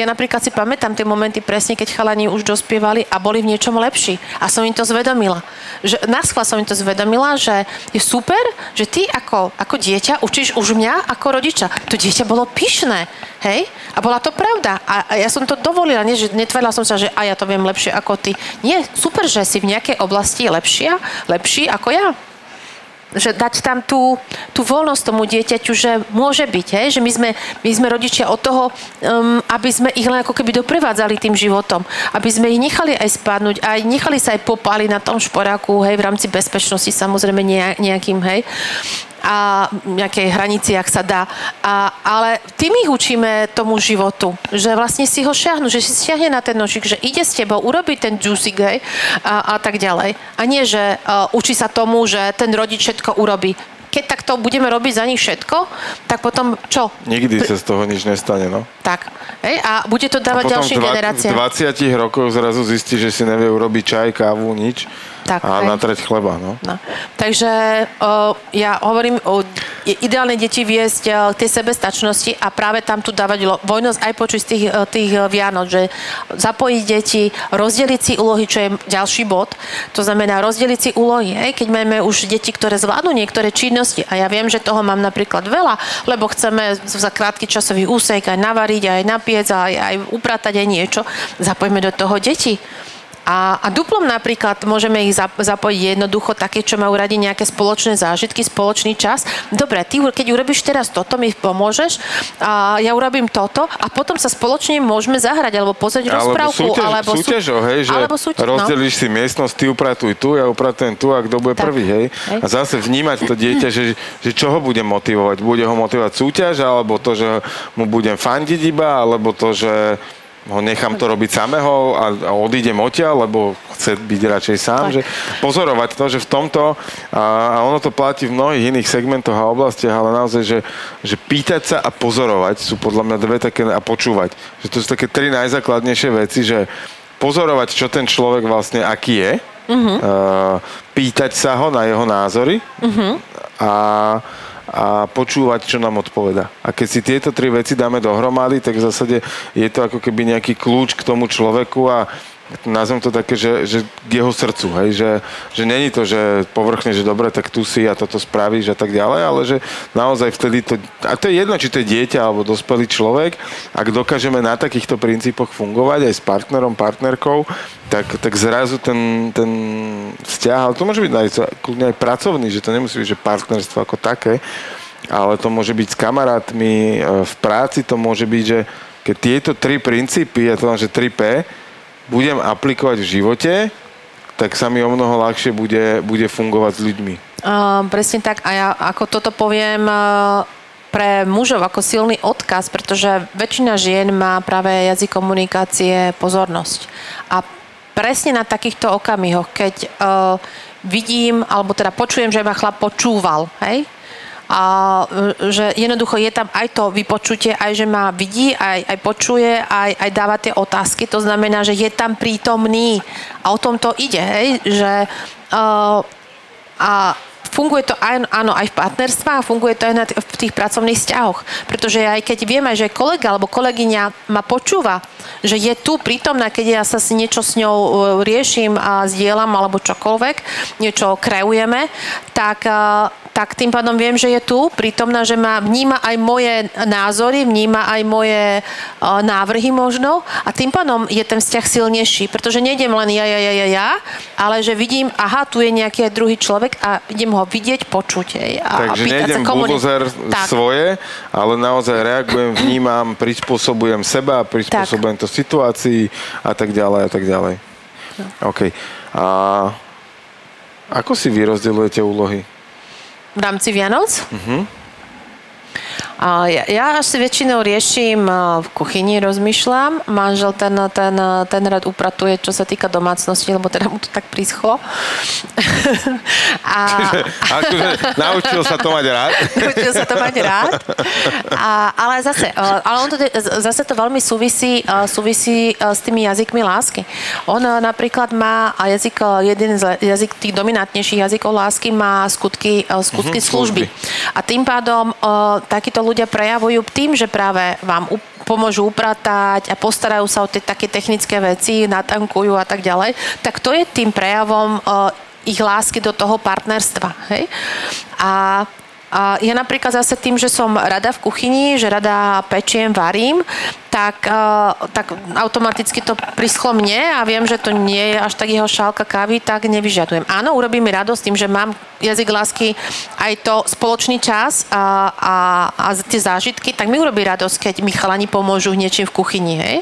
ja napríklad si pamätám tie momenty presne, keď chalani už dospievali a boli v niečom lepší. A som im to zvedomila. Že, naschva som im to zvedomila, že je super, že ty ako, ako dieťa učíš už mňa ako rodiča. To dieťa bolo pyšné. Hej? A bola to pravda. A, ja som to dovolila, nie, že netvrdila som sa, že a ja to viem lepšie ako ty. Nie, super, že si v nejakej oblasti lepšia, lepší ako ja že dať tam tú, tú voľnosť tomu dieťaťu, že môže byť, hej? že my sme, my sme rodičia od toho, um, aby sme ich len ako keby doprevádzali tým životom, aby sme ich nechali aj spadnúť, aj nechali sa aj popáliť na tom šporáku, hej, v rámci bezpečnosti samozrejme nejakým, hej a nejakej hranici, ak sa dá. A, ale tým ich učíme tomu životu, že vlastne si ho šiahnu, že si stiahne na ten nožík, že ide s tebou, urobí ten juicy gay a, a tak ďalej. A nie, že uh, učí sa tomu, že ten rodič všetko urobí. Keď takto budeme robiť za nich všetko, tak potom čo? Nikdy sa z toho nič nestane, no. Tak. Ej, a bude to dávať ďalším generáciám. V 20 rokoch zrazu zistí, že si nevie urobiť čaj, kávu, nič tak, a natrať chleba. No. No. Takže o, ja hovorím o ideálne deti viesť o, tej sebestačnosti a práve tam tu dávať lo, vojnosť aj počuť z tých, tých Vianoc, že zapojiť deti, rozdeliť si úlohy, čo je ďalší bod. To znamená rozdeliť si úlohy. Hej? Keď máme už deti, ktoré zvládnu niektoré činnosti a ja viem, že toho mám napríklad veľa, lebo chceme za krátky časový úsek aj navariť, aj napiec, aj, aj upratať aj niečo, zapojme do toho deti. A, a duplom napríklad môžeme ich zapojiť jednoducho také, čo majú radi nejaké spoločné zážitky, spoločný čas. Dobre, ty keď urobíš teraz toto, mi pomôžeš, a ja urobím toto a potom sa spoločne môžeme zahrať alebo pozrieť alebo rozprávku. Súťaž, alebo súťažo, hej, že alebo súťaž, rozdelíš no. si miestnosť, ty upratuj tu, ja upratujem tu a kto bude tak. prvý, hej? hej. A zase vnímať to dieťa, že, že čo ho bude motivovať. Bude ho motivovať súťaž, alebo to, že mu budem fandiť iba, alebo to, že ho nechám to robiť samého a, a odídem odtiaľ, lebo chce byť radšej sám. Že pozorovať to, že v tomto, a, a ono to platí v mnohých iných segmentoch a oblastiach, ale naozaj, že, že pýtať sa a pozorovať sú podľa mňa dve také, a počúvať. Že to sú také tri najzákladnejšie veci, že pozorovať, čo ten človek vlastne aký je, uh-huh. pýtať sa ho na jeho názory uh-huh. a a počúvať, čo nám odpoveda. A keď si tieto tri veci dáme dohromady, tak v zásade je to ako keby nejaký kľúč k tomu človeku a nazvem to také, že, že k jeho srdcu, hej, že, že není to, že povrchne, že dobre, tak tu si a toto spravíš a tak ďalej, ale že naozaj vtedy to, a to je jedno, či to je dieťa alebo dospelý človek, ak dokážeme na takýchto princípoch fungovať aj s partnerom, partnerkou, tak, tak zrazu ten, ten vzťah, ale to môže byť aj, kľudne aj pracovný, že to nemusí byť, že partnerstvo ako také, ale to môže byť s kamarátmi, e, v práci to môže byť, že keď tieto tri princípy, ja to mám, že 3P, budem aplikovať v živote, tak sa mi o mnoho ľahšie bude, bude fungovať s ľuďmi. Uh, presne tak. A ja ako toto poviem uh, pre mužov ako silný odkaz, pretože väčšina žien má práve jazyk komunikácie pozornosť. A presne na takýchto okamihoch, keď uh, vidím, alebo teda počujem, že ma chlap počúval, hej, a e, že jednoducho je tam aj to vypočutie, aj že ma vidí, aj, aj počuje, aj, aj dáva tie otázky. To znamená, že je tam prítomný. A o tom to ide, hej? že uh, a funguje to aj, áno, aj v partnerstvách a funguje to aj na t- v tých pracovných vzťahoch. Pretože aj keď vieme, že kolega alebo kolegyňa ma počúva, že je tu prítomná, keď ja sa si niečo s ňou e, riešim a zdieľam alebo čokoľvek, niečo kreujeme, tak tak tým pádom viem, že je tu prítomná, že ma vníma aj moje názory, vníma aj moje uh, návrhy možno a tým pádom je ten vzťah silnejší, pretože nejdem len ja, ja, ja, ja, ja, ale že vidím, aha, tu je nejaký druhý človek a idem ho vidieť, počuť. Hej, a, Takže a nejdem buldozer svoje, ale naozaj reagujem, vnímam, prispôsobujem seba, prispôsobujem tak. to situácii a tak ďalej a tak ďalej. No. OK. A Ako si vy rozdeľujete úlohy? V rámci Vianoc? A ja, ja asi väčšinou riešim v kuchyni, rozmýšľam. Manžel ten, ten, ten rád upratuje, čo sa týka domácnosti, lebo teda mu to tak prischlo. <laughs> a, akože naučil sa to mať rád? <laughs> naučil sa to mať rád. A, ale zase, ale on to, zase to veľmi súvisí, súvisí s tými jazykmi lásky. On napríklad má jazyk, jeden z jazyk tých dominantnejších jazykov lásky má skutky, skutky Mhm, služby. služby. A tým pádom a, takíto ľudia prejavujú tým, že práve vám pomôžu upratať a postarajú sa o tie také technické veci, natankujú a tak ďalej, tak to je tým prejavom a, ich lásky do toho partnerstva. Hej? A a ja napríklad zase tým, že som rada v kuchyni, že rada pečiem, varím, tak, uh, tak automaticky to prischlo mne a viem, že to nie je až tak jeho šálka kávy, tak nevyžadujem. Áno, urobí mi radosť tým, že mám jazyk lásky aj to spoločný čas a, a, a tie zážitky, tak mi urobí radosť, keď mi chalani pomôžu niečím v kuchyni. Hej.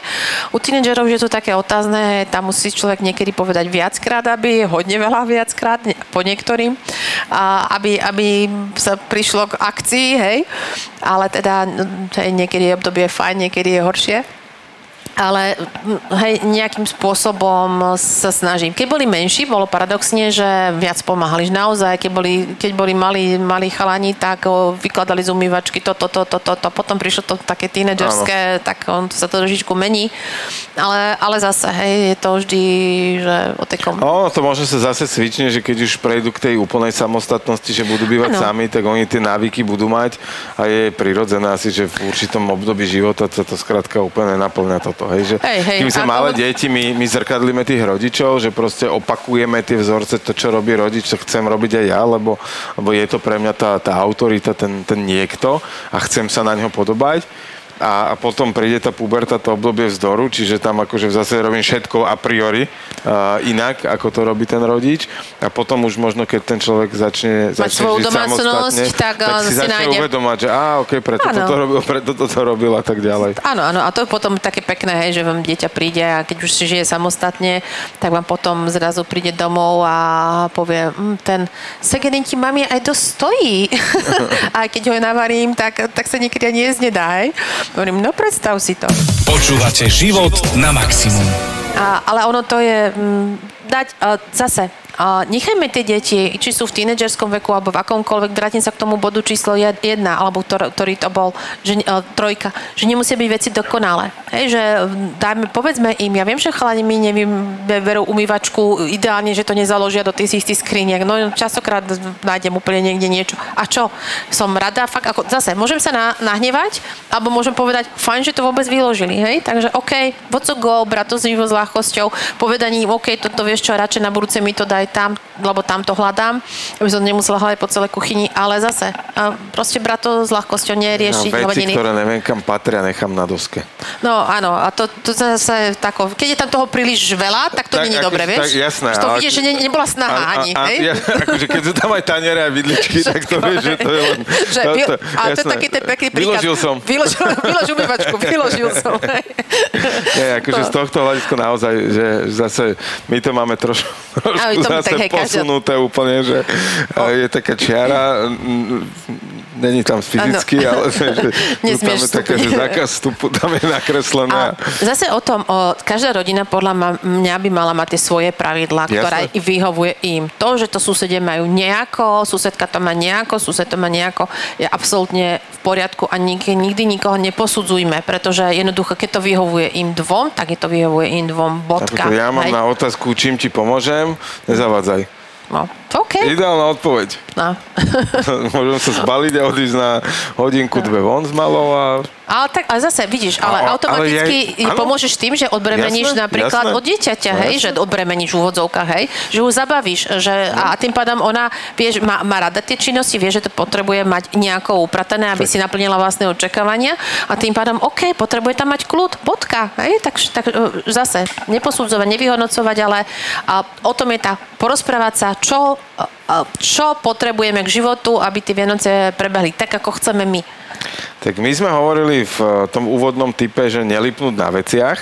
U tínedžerov je to také otázne, tam musí človek niekedy povedať viackrát, aby hodne veľa viackrát, po niektorým, a aby, aby sa prišlo k akcii, hej. Ale teda hej, niekedy je obdobie fajn, niekedy je horšie ale hej, nejakým spôsobom sa snažím. Keď boli menší, bolo paradoxne, že viac pomáhali. Že Naozaj, keď boli, keď boli malí, malí chalani, tak o, vykladali z umývačky toto, toto, toto, to. Potom prišlo to také tínedžerské, tak on, sa to trošičku mení. Ale, ale zase, hej, je to vždy, že o tej kom... Ono to možno sa zase cvične, že keď už prejdú k tej úplnej samostatnosti, že budú bývať Áno. sami, tak oni tie návyky budú mať a je prirodzené asi, že v určitom období života sa to skrátka úplne naplňa toto. Hej, že Hej, hej, kým sme ako- malé deti, my, my zrkadlíme tých rodičov, že proste opakujeme tie vzorce, to, čo robí rodič, to chcem robiť aj ja, lebo, lebo je to pre mňa tá, tá autorita, ten, ten niekto a chcem sa na ňo podobať. A, a potom príde tá puberta, to obdobie vzdoru, čiže tam akože zase robím všetko a priori uh, inak, ako to robí ten rodič. A potom už možno, keď ten človek začne, Mať začne svoju žiť samostatne, tak, tak uh, si začne nájde. uvedomať, že á, ok, preto toto robil, preto toto robil a tak ďalej. Áno, áno, a to je potom také pekné, hej, že vám dieťa príde a keď už si žije samostatne, tak vám potom zrazu príde domov a povie, "Mm, ten segedin ti mami aj dosť stojí. <laughs> a keď ho navarím, tak, tak sa niekedy ani jesť nedá, hej. Hovorím, no predstav si to. Počúvate život na maximum. A, ale ono to je mm, dať a, zase. A nechajme tie deti, či sú v tínedžerskom veku alebo v akomkoľvek, vrátim sa k tomu bodu číslo jed- jedna, alebo ktor, ktorý to bol, že, a, trojka, že nemusia byť veci dokonalé. Hej, že dajme, povedzme im, ja viem, že chalani mi neviem, berú umývačku ideálne, že to nezaložia do tých istých skriniek. No častokrát nájdem úplne niekde niečo. A čo? Som rada, fakt, ako, zase, môžem sa na, nahnevať, alebo môžem povedať, fajn, že to vôbec vyložili, hej? Takže OK, what's go, brať to s s ľahkosťou, povedaním, OK, toto vieš čo, radšej na budúce mi to daj tam, lebo tam to hľadám, aby som nemusela hľadať po celej kuchyni, ale zase, a proste brať to s ľahkosťou, No, neriešiť veci, hovadiny. ktoré neviem kam patria, nechám na doske. No áno, a to, to zase tako, keď je tam toho príliš veľa, tak to Tak, akože dobre, vieš? tak, jasné, Že to vidíš, že ne, nebola snaha ani, hej? ja, akože keď sú tam aj taniere a vidličky, <laughs> tak to vieš, že to je len... <laughs> Že, to- to- a to je jasné. taký ten pekný príklad. Vyložil som. <laughs> Vyložil, vyložil umývačku, vyložil som. Nie, akože z tohto hľadiska naozaj, že zase my to máme troš, trošku to zase tak, hej, každá- posunuté úplne, že je taká čiara, není tam fyzicky, ale že, <laughs> že tam je také, že zákaz vstupu tam je nakreslené. A zase o tom, o, každá rodina podľa mňa by mala mať tie svoje pravidlá, Jasné. ktoré vyhovuje im. To, že to susedie majú nejako, susedka to má nejako, sused to má nejako, je absolútne v poriadku a nikdy, nikdy nikoho neposudzujme, pretože jednoducho, keď to vyhovuje im dvom, tak je to vyhovuje im dvom, bodka. Ja mám hej? na otázku, čím ti pomôžem, nezavadzaj. No, OK. Ideálna odpoveď. No. <laughs> Môžem sa zbaliť a odísť na hodinku, dve von s malou a Ale, tak, ale zase, vidíš, ale, A- automaticky ale ja- pomôžeš tým, že odbremeníš Jasné, napríklad jasné. od dieťaťa, hej, jasné. že odbremeníš v úvodzovkách, hej, že ju zabavíš, že, a, a tým pádom ona, vieš, má, má rada tie činnosti, vie, že to potrebuje mať nejako upratané, aby si naplnila vlastné očakávania a tým pádom, OK, potrebuje tam mať kľud, bodka, hej, tak, tak e, zase, neposudzovať, nevyhodnocovať, ale a, o tom je tá porozprávať sa, čo, čo potrebujeme k životu, aby tie Vianoce prebehli tak, ako chceme my. Tak my sme hovorili v eh, tom úvodnom type, že nelipnúť na veciach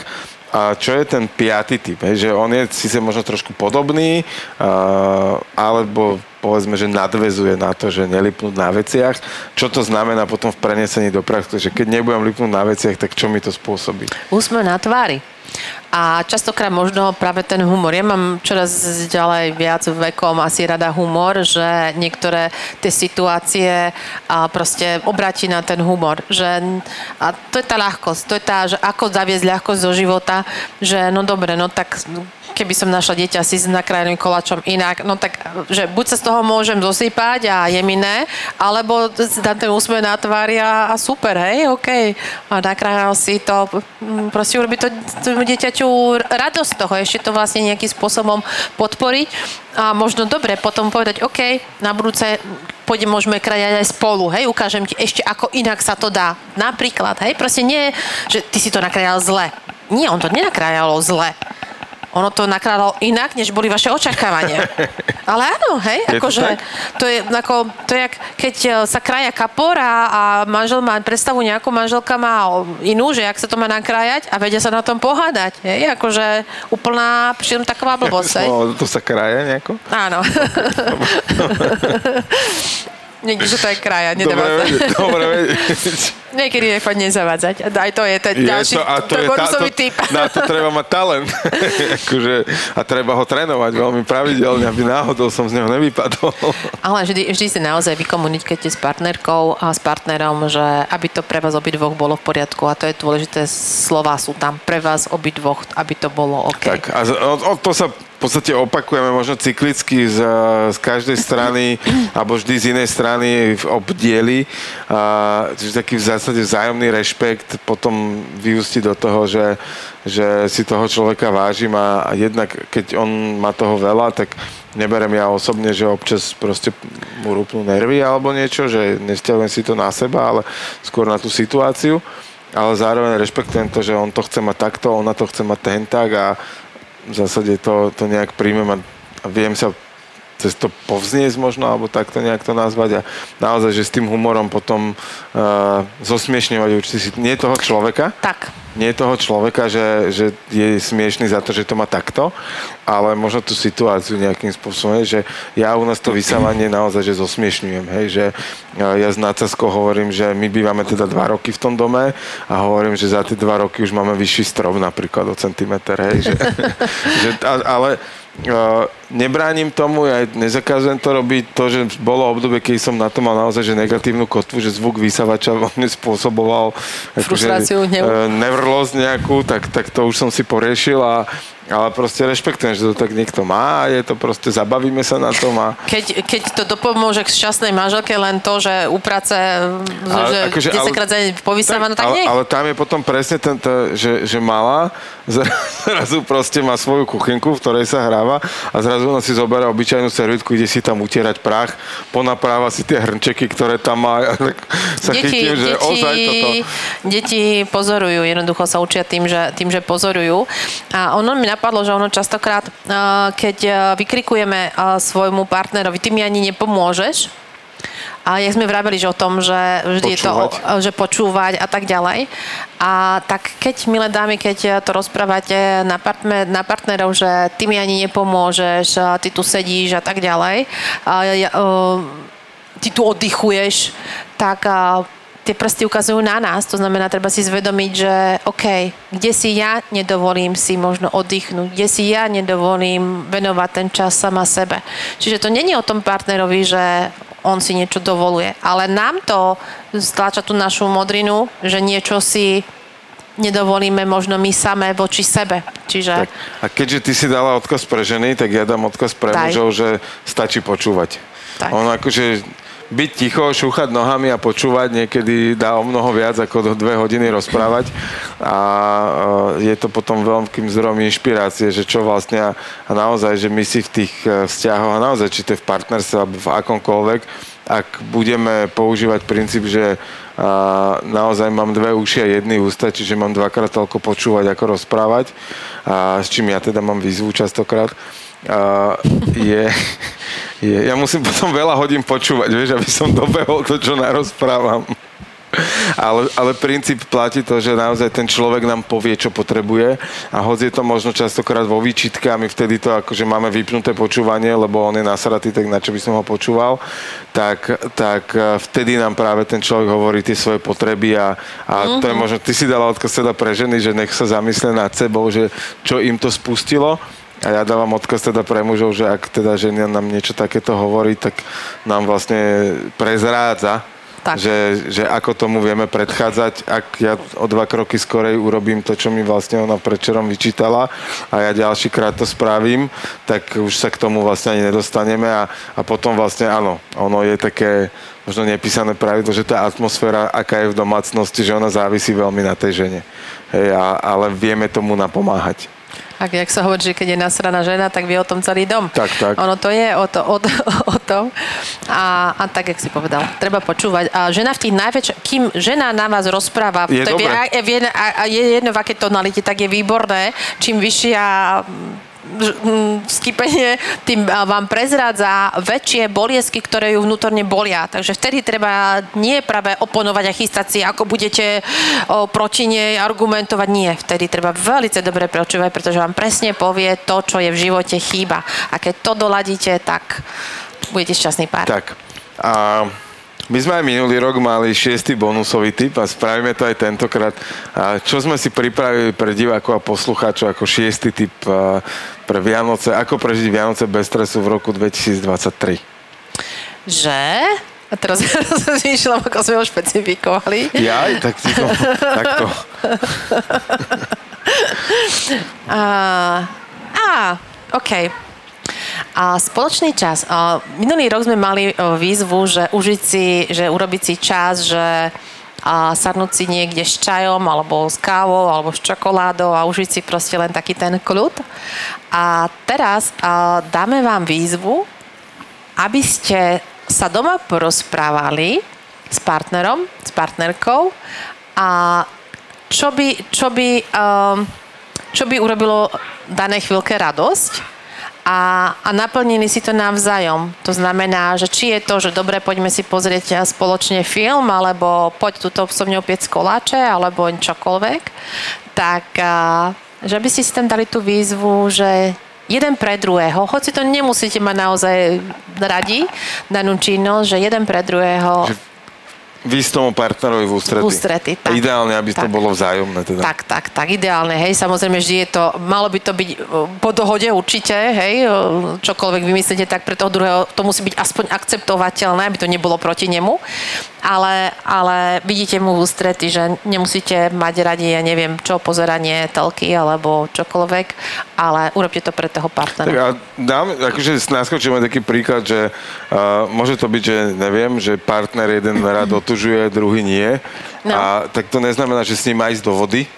a čo je ten piatý typ, hej, že on je síce možno trošku podobný, a, alebo povedzme, že nadvezuje na to, že nelipnúť na veciach. Čo to znamená potom v prenesení do praxe, že keď nebudem lipnúť na veciach, tak čo mi to spôsobí? Úsmev na tvári. A častokrát možno práve ten humor. Ja mám čoraz ďalej viac vekom asi rada humor, že niektoré tie situácie a proste obráti na ten humor. Že, a to je tá ľahkosť, to je tá, že ako zaviesť ľahkosť do života, že no dobre, no tak keby som našla dieťa si s nakrájeným koláčom inak, no tak, že buď sa z toho môžem zosypať a je mi ne, alebo dám ten úsmev na tvári a, a super, hej, OK. A nakrájal si to, mm, proste urobiť to, to dieťaťu radosť toho, ešte to vlastne nejakým spôsobom podporiť a možno dobre potom povedať, OK, na budúce pôjdem, môžeme krajať aj spolu, hej, ukážem ti ešte, ako inak sa to dá. Napríklad, hej, proste nie, že ty si to nakrajal zle. Nie, on to nenakrájalo zle ono to nakrádalo inak, než boli vaše očakávania. <laughs> Ale áno, hej, akože to, to je ako, to je, keď e, sa kraja kapora a manžel má predstavu nejakú, manželka má inú, že ak sa to má nakrájať a vedia sa na tom pohádať, hej, akože úplná príjem taková blbosť, hej. <laughs> To sa kraja nejako? Áno. <laughs> Niekde, že to je kraja, nedáva dobre, vedieť, dobre <laughs> vedieť. Niekedy nechať nezavádzať. Aj to je ten je ďalší, to, a to, to je tá, to, typ. Na to treba mať talent. <laughs> akože, a treba ho trénovať veľmi pravidelne, aby náhodou som z neho nevypadol. Ale vždy, vždy si naozaj vykomunikujete s partnerkou a s partnerom, že aby to pre vás obidvoch bolo v poriadku. A to je dôležité, slova sú tam pre vás obidvoch, aby to bolo OK. Tak, a o, o, to sa v podstate opakujeme možno cyklicky z, z každej strany alebo vždy z inej strany v obdieli. A, čiže taký v zásade vzájomný rešpekt potom vyústi do toho, že, že si toho človeka vážim a, a jednak keď on má toho veľa, tak neberem ja osobne, že občas proste mu rúpnú nervy alebo niečo, že nestiahujem si to na seba, ale skôr na tú situáciu ale zároveň rešpektujem to, že on to chce mať takto, ona to chce mať ten tak a v zásade to, to nejak príjmem a, a viem sa cez to povzniesť možno, alebo takto nejak to nazvať a naozaj, že s tým humorom potom uh, zosmiešňovať určite nie toho človeka. Tak. Nie toho človeka, že, že je smiešný za to, že to má takto, ale možno tú situáciu nejakým spôsobom, že ja u nás to vysávanie naozaj, že zosmiešňujem, hej, že ja s nácazkou hovorím, že my bývame teda dva roky v tom dome a hovorím, že za tie dva roky už máme vyšší strop napríklad o centimetr, hej, že, <laughs> že, ale Uh, nebránim tomu, ja nezakazujem to robiť. To, že bolo obdobie, keď som na to mal naozaj že negatívnu kotvu, že zvuk vysavača vo mne <laughs> spôsoboval frustráciu, akože, uh, nevrlosť nejakú, tak, tak to už som si poriešil a ale proste rešpektujem, že to tak niekto má a je to proste, zabavíme sa na tom a... Keď, keď to dopomôže k šťastnej manželke len to, že uprace, že akože, 10 krát za povysáva, no tak ale, nie. Ale tam je potom presne tento, že, že malá <laughs> zrazu proste má svoju kuchynku, v ktorej sa hráva a zrazu ona si zoberá obyčajnú servitku, ide si tam utierať prach, ponapráva si tie hrnčeky, ktoré tam má <laughs> tak sa deti, chytím, že deti, ozaj toto... Deti pozorujú, jednoducho sa učia tým, že, tým, že pozorujú. A ono mi napadlo, že ono častokrát, keď vykrikujeme svojmu partnerovi, ty mi ani nepomôžeš, a jak sme vraveli, že o tom, že vždy počúvať. je to, že počúvať a tak ďalej. A tak keď, milé dámy, keď to rozprávate na, partner, na partnerov, že ty mi ani nepomôžeš, ty tu sedíš a tak ďalej, a, a, ty tu oddychuješ, tak tie prsty ukazujú na nás, to znamená, treba si zvedomiť, že OK, kde si ja nedovolím si možno oddychnúť, kde si ja nedovolím venovať ten čas sama sebe. Čiže to není o tom partnerovi, že on si niečo dovoluje, ale nám to stláča tú našu modrinu, že niečo si nedovolíme možno my samé voči sebe. Čiže... Tak. A keďže ty si dala odkaz pre ženy, tak ja dám odkaz pre mužov, že stačí počúvať. Tak. On akože byť ticho, šúchať nohami a počúvať niekedy dá o mnoho viac ako do dve hodiny rozprávať. A je to potom veľkým zdrojom inšpirácie, že čo vlastne a naozaj, že my si v tých e, vzťahoch a naozaj, či to je v partnerstve alebo v akomkoľvek, ak budeme používať princíp, že a naozaj mám dve uši a jedny ústa, čiže mám dvakrát toľko počúvať, ako rozprávať, a s čím ja teda mám výzvu častokrát, a je, je, ja musím potom veľa hodín počúvať, vieš, aby som dobehol to, čo narozprávam. ale, ale princíp platí to, že naozaj ten človek nám povie, čo potrebuje a hoď je to možno častokrát vo výčitke a my vtedy to akože máme vypnuté počúvanie, lebo on je nasratý, tak na čo by som ho počúval, tak, tak e, vtedy nám práve ten človek hovorí tie svoje potreby a, a mm-hmm. to je možno, ty si dala odkaz teda pre ženy, že nech sa zamyslia nad sebou, že čo im to spustilo a ja dávam odkaz teda pre mužov, že ak teda žena nám niečo takéto hovorí, tak nám vlastne prezrádza, tak. Že, že ako tomu vieme predchádzať, ak ja o dva kroky skorej urobím to, čo mi vlastne ona predčerom vyčítala a ja ďalší krát to spravím, tak už sa k tomu vlastne ani nedostaneme a, a potom vlastne áno, ono je také možno nepísané pravidlo, že tá atmosféra, aká je v domácnosti, že ona závisí veľmi na tej žene. Hej, a, ale vieme tomu napomáhať. Ak jak sa hovorí, že keď je nasraná žena, tak vie o tom celý dom. Tak, tak. Ono to je o, to, o, <laughs> o tom. A, a tak, jak si povedal, treba počúvať. A žena v tých najväčších, kým žena na vás rozpráva, je, to je, je, a, a je jedno, v aké tonalite, tak je výborné. Čím vyššia skipenie tým vám prezrádza väčšie boliesky, ktoré ju vnútorne bolia. Takže vtedy treba nie práve oponovať a chystať si, ako budete o, proti nej argumentovať. Nie, vtedy treba veľmi dobre počúvať, pretože vám presne povie to, čo je v živote chýba. A keď to doladíte, tak budete šťastný pár. Tak. A my sme aj minulý rok mali šiestý bonusový typ a spravíme to aj tentokrát. A čo sme si pripravili pre divákov a poslucháčov ako šiestý typ pre Vianoce? Ako prežiť Vianoce bez stresu v roku 2023? Že? A teraz <laughs> rozmýšľam, ako sme ho špecifikovali. Ja, tak si to, takto. <laughs> a, a, OK. A spoločný čas. Minulý rok sme mali e, výzvu, že užiť si, že urobiť si čas, že a sadnúť si niekde s čajom, alebo s kávou, alebo s čokoládou a užiť si proste len taký ten kľud. A teraz dáme vám výzvu, aby ste sa doma porozprávali s partnerom, s partnerkou a čo by, čo by, um, čo by urobilo danej chvíľke radosť a, a naplnili si to navzájom. To znamená, že či je to, že dobre, poďme si pozrieť spoločne film, alebo poď túto so mňou piec koláče, alebo čokoľvek, tak a, že by ste si tam dali tú výzvu, že jeden pre druhého, hoci to nemusíte mať naozaj radi, danú činnosť, že jeden pre druhého... Že Vy tomu partnerovi v ústrety. V ústrety, tak. Ideálne, aby tak. to bolo vzájomné. Teda. Tak, tak, tak, ideálne, hej. Samozrejme, vždy je to, malo by to byť e, po dohode určite, hej. E, čokoľvek vymyslíte, tak pre toho druhého to musí byť aspoň akceptovateľné, aby to nebolo proti nemu ale, ale vidíte mu v ústrety, že nemusíte mať radi, ja neviem, čo, pozeranie telky alebo čokoľvek, ale urobte to pre toho partnera. Tak a dám, akože naskočíme taký príklad, že uh, môže to byť, že neviem, že partner jeden rád otužuje, druhý nie. No. A tak to neznamená, že s ním má ísť do vody,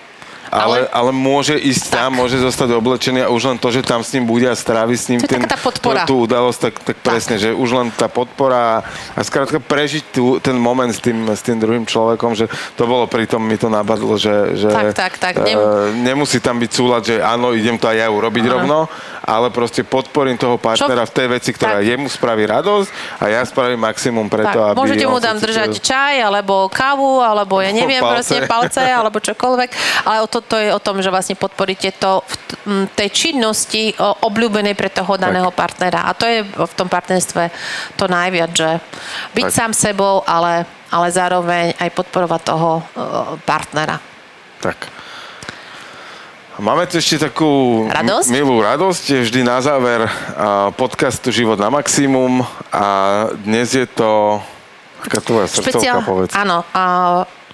ale, ale môže ísť tak. tam, môže zostať oblečený a už len to, že tam s ním bude a strávi s ním ten, tá podpora. tú udalosť, tak, tak, tak presne, že už len tá podpora a skrátka prežiť tú, ten moment s tým, s tým druhým človekom, že to bolo pri tom, mi to nabadlo, že, že tak, tak, tak. Nem... Uh, nemusí tam byť súľad, že áno, idem to aj ja urobiť Aha. rovno, ale proste podporím toho partnera Čo? v tej veci, ktorá tak. jemu spraví radosť a ja spravím maximum preto, aby... Môžete mu tam držať čaj, alebo kávu, alebo ja <laughs> neviem, palce. proste palce, alebo čokoľvek, ale o to, to je o tom, že vlastne podporíte to v tej činnosti obľúbenej pre toho daného tak. partnera. A to je v tom partnerstve to najviac, že byť tak. sám sebou, ale, ale zároveň aj podporovať toho partnera. Tak. Máme tu ešte takú radosť? milú radosť, vždy na záver podcastu Život na maximum a dnes je to aká tvoja srdcovka, Špeciál, povedz. Áno, a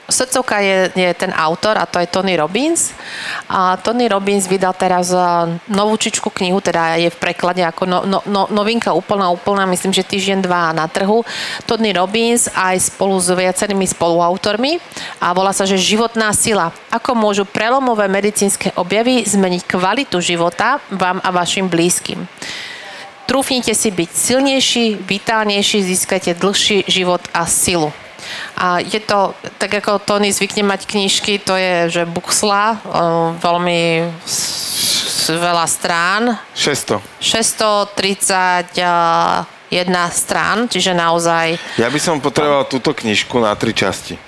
srdcovka je, je ten autor a to je Tony Robbins. A Tony Robbins vydal teraz e, novúčičku knihu, teda je v preklade ako no, no, no, novinka úplná, úplná, myslím, že týždeň, dva na trhu. Tony Robbins aj spolu s viacerými spoluautormi a volá sa, že životná sila. Ako môžu prelomové medicínske objavy zmeniť kvalitu života vám a vašim blízkym. Trúfnite si byť silnejší, vitálnejší, získajte dlhší život a silu. A je to, tak ako Tony zvykne mať knižky, to je, že buxla, veľmi veľa strán. 600. 631 strán, čiže naozaj... Ja by som potreboval túto knižku na tri časti.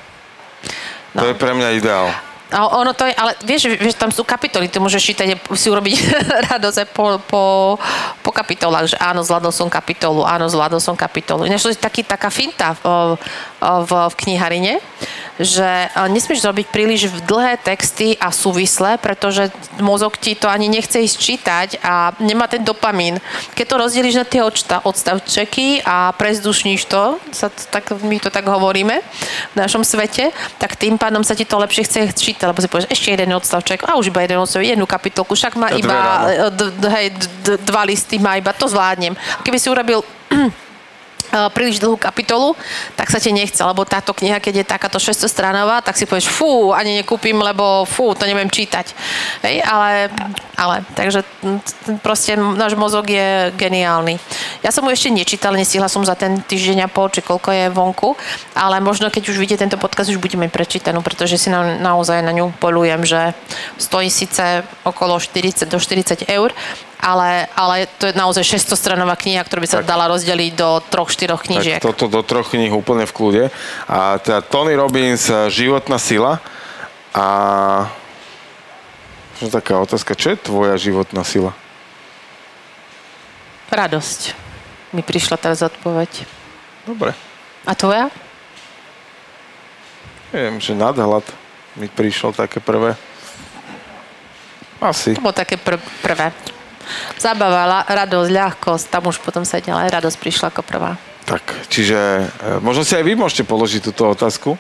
To je pre mňa ideál. A ono to je, ale vieš, vieš, tam sú kapitoly, ty môžeš čítať, si urobiť <laughs> radosť po, po, po kapitolách, že áno, zvládol som kapitolu, áno, zvládol som kapitolu. Ináč to je taký, taká finta v, v, kniharine, že nesmieš zrobiť príliš dlhé texty a súvislé, pretože mozog ti to ani nechce ísť čítať a nemá ten dopamín. Keď to rozdeliš na tie odsta, odstavčeky a prezdušníš to, sa, tak my to tak hovoríme v našom svete, tak tým pádom sa ti to lepšie chce čítať lebo si povieš, ešte jeden odstavček, a už iba jeden odstavček, jednu kapitolku, však má iba d- d- hej, d- dva listy, má iba, to zvládnem. Keby si urobil príliš dlhú kapitolu, tak sa ti nechce, lebo táto kniha, keď je takáto 600 stranová, tak si povieš, fú, ani nekúpim, lebo fú, to neviem čítať. Hej, ale, ale, takže proste náš mozog je geniálny. Ja som mu ešte nečítal, nestihla som za ten týždeň a pol, či koľko je vonku, ale možno keď už vidíte tento podcast, už budeme prečítanú, pretože si na, naozaj na ňu polujem, že stojí síce okolo 40 do 40 eur, ale, ale to je naozaj 600 stranová kniha, ktorá by sa tak. dala rozdeliť do troch, štyroch knížiek. Tak toto do troch kníh úplne v kľude. A teda Tony Robbins, eh, Životná sila. A čo taká otázka, čo je tvoja životná sila? Radosť. Mi prišla teraz odpoveď. Dobre. A tvoja? Neviem, že nadhľad mi prišlo také prvé. Asi. To bolo také pr- prvé. Zabava, radosť, ľahkosť, tam už potom sa ďalej radosť prišla ako prvá. Tak, čiže e, možno si aj vy môžete položiť túto otázku.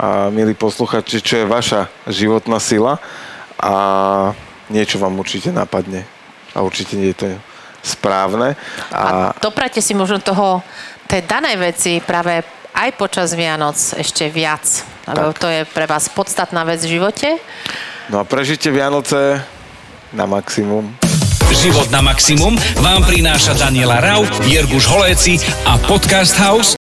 A milí posluchači, čo je vaša životná sila a niečo vám určite napadne. A určite nie je to správne. A, a doprate si možno toho, tej danej veci práve aj počas Vianoc ešte viac. Lebo to je pre vás podstatná vec v živote. No a prežite Vianoce na maximum. Život na maximum vám prináša Daniela Rau, Jirguš Holéci a Podcast House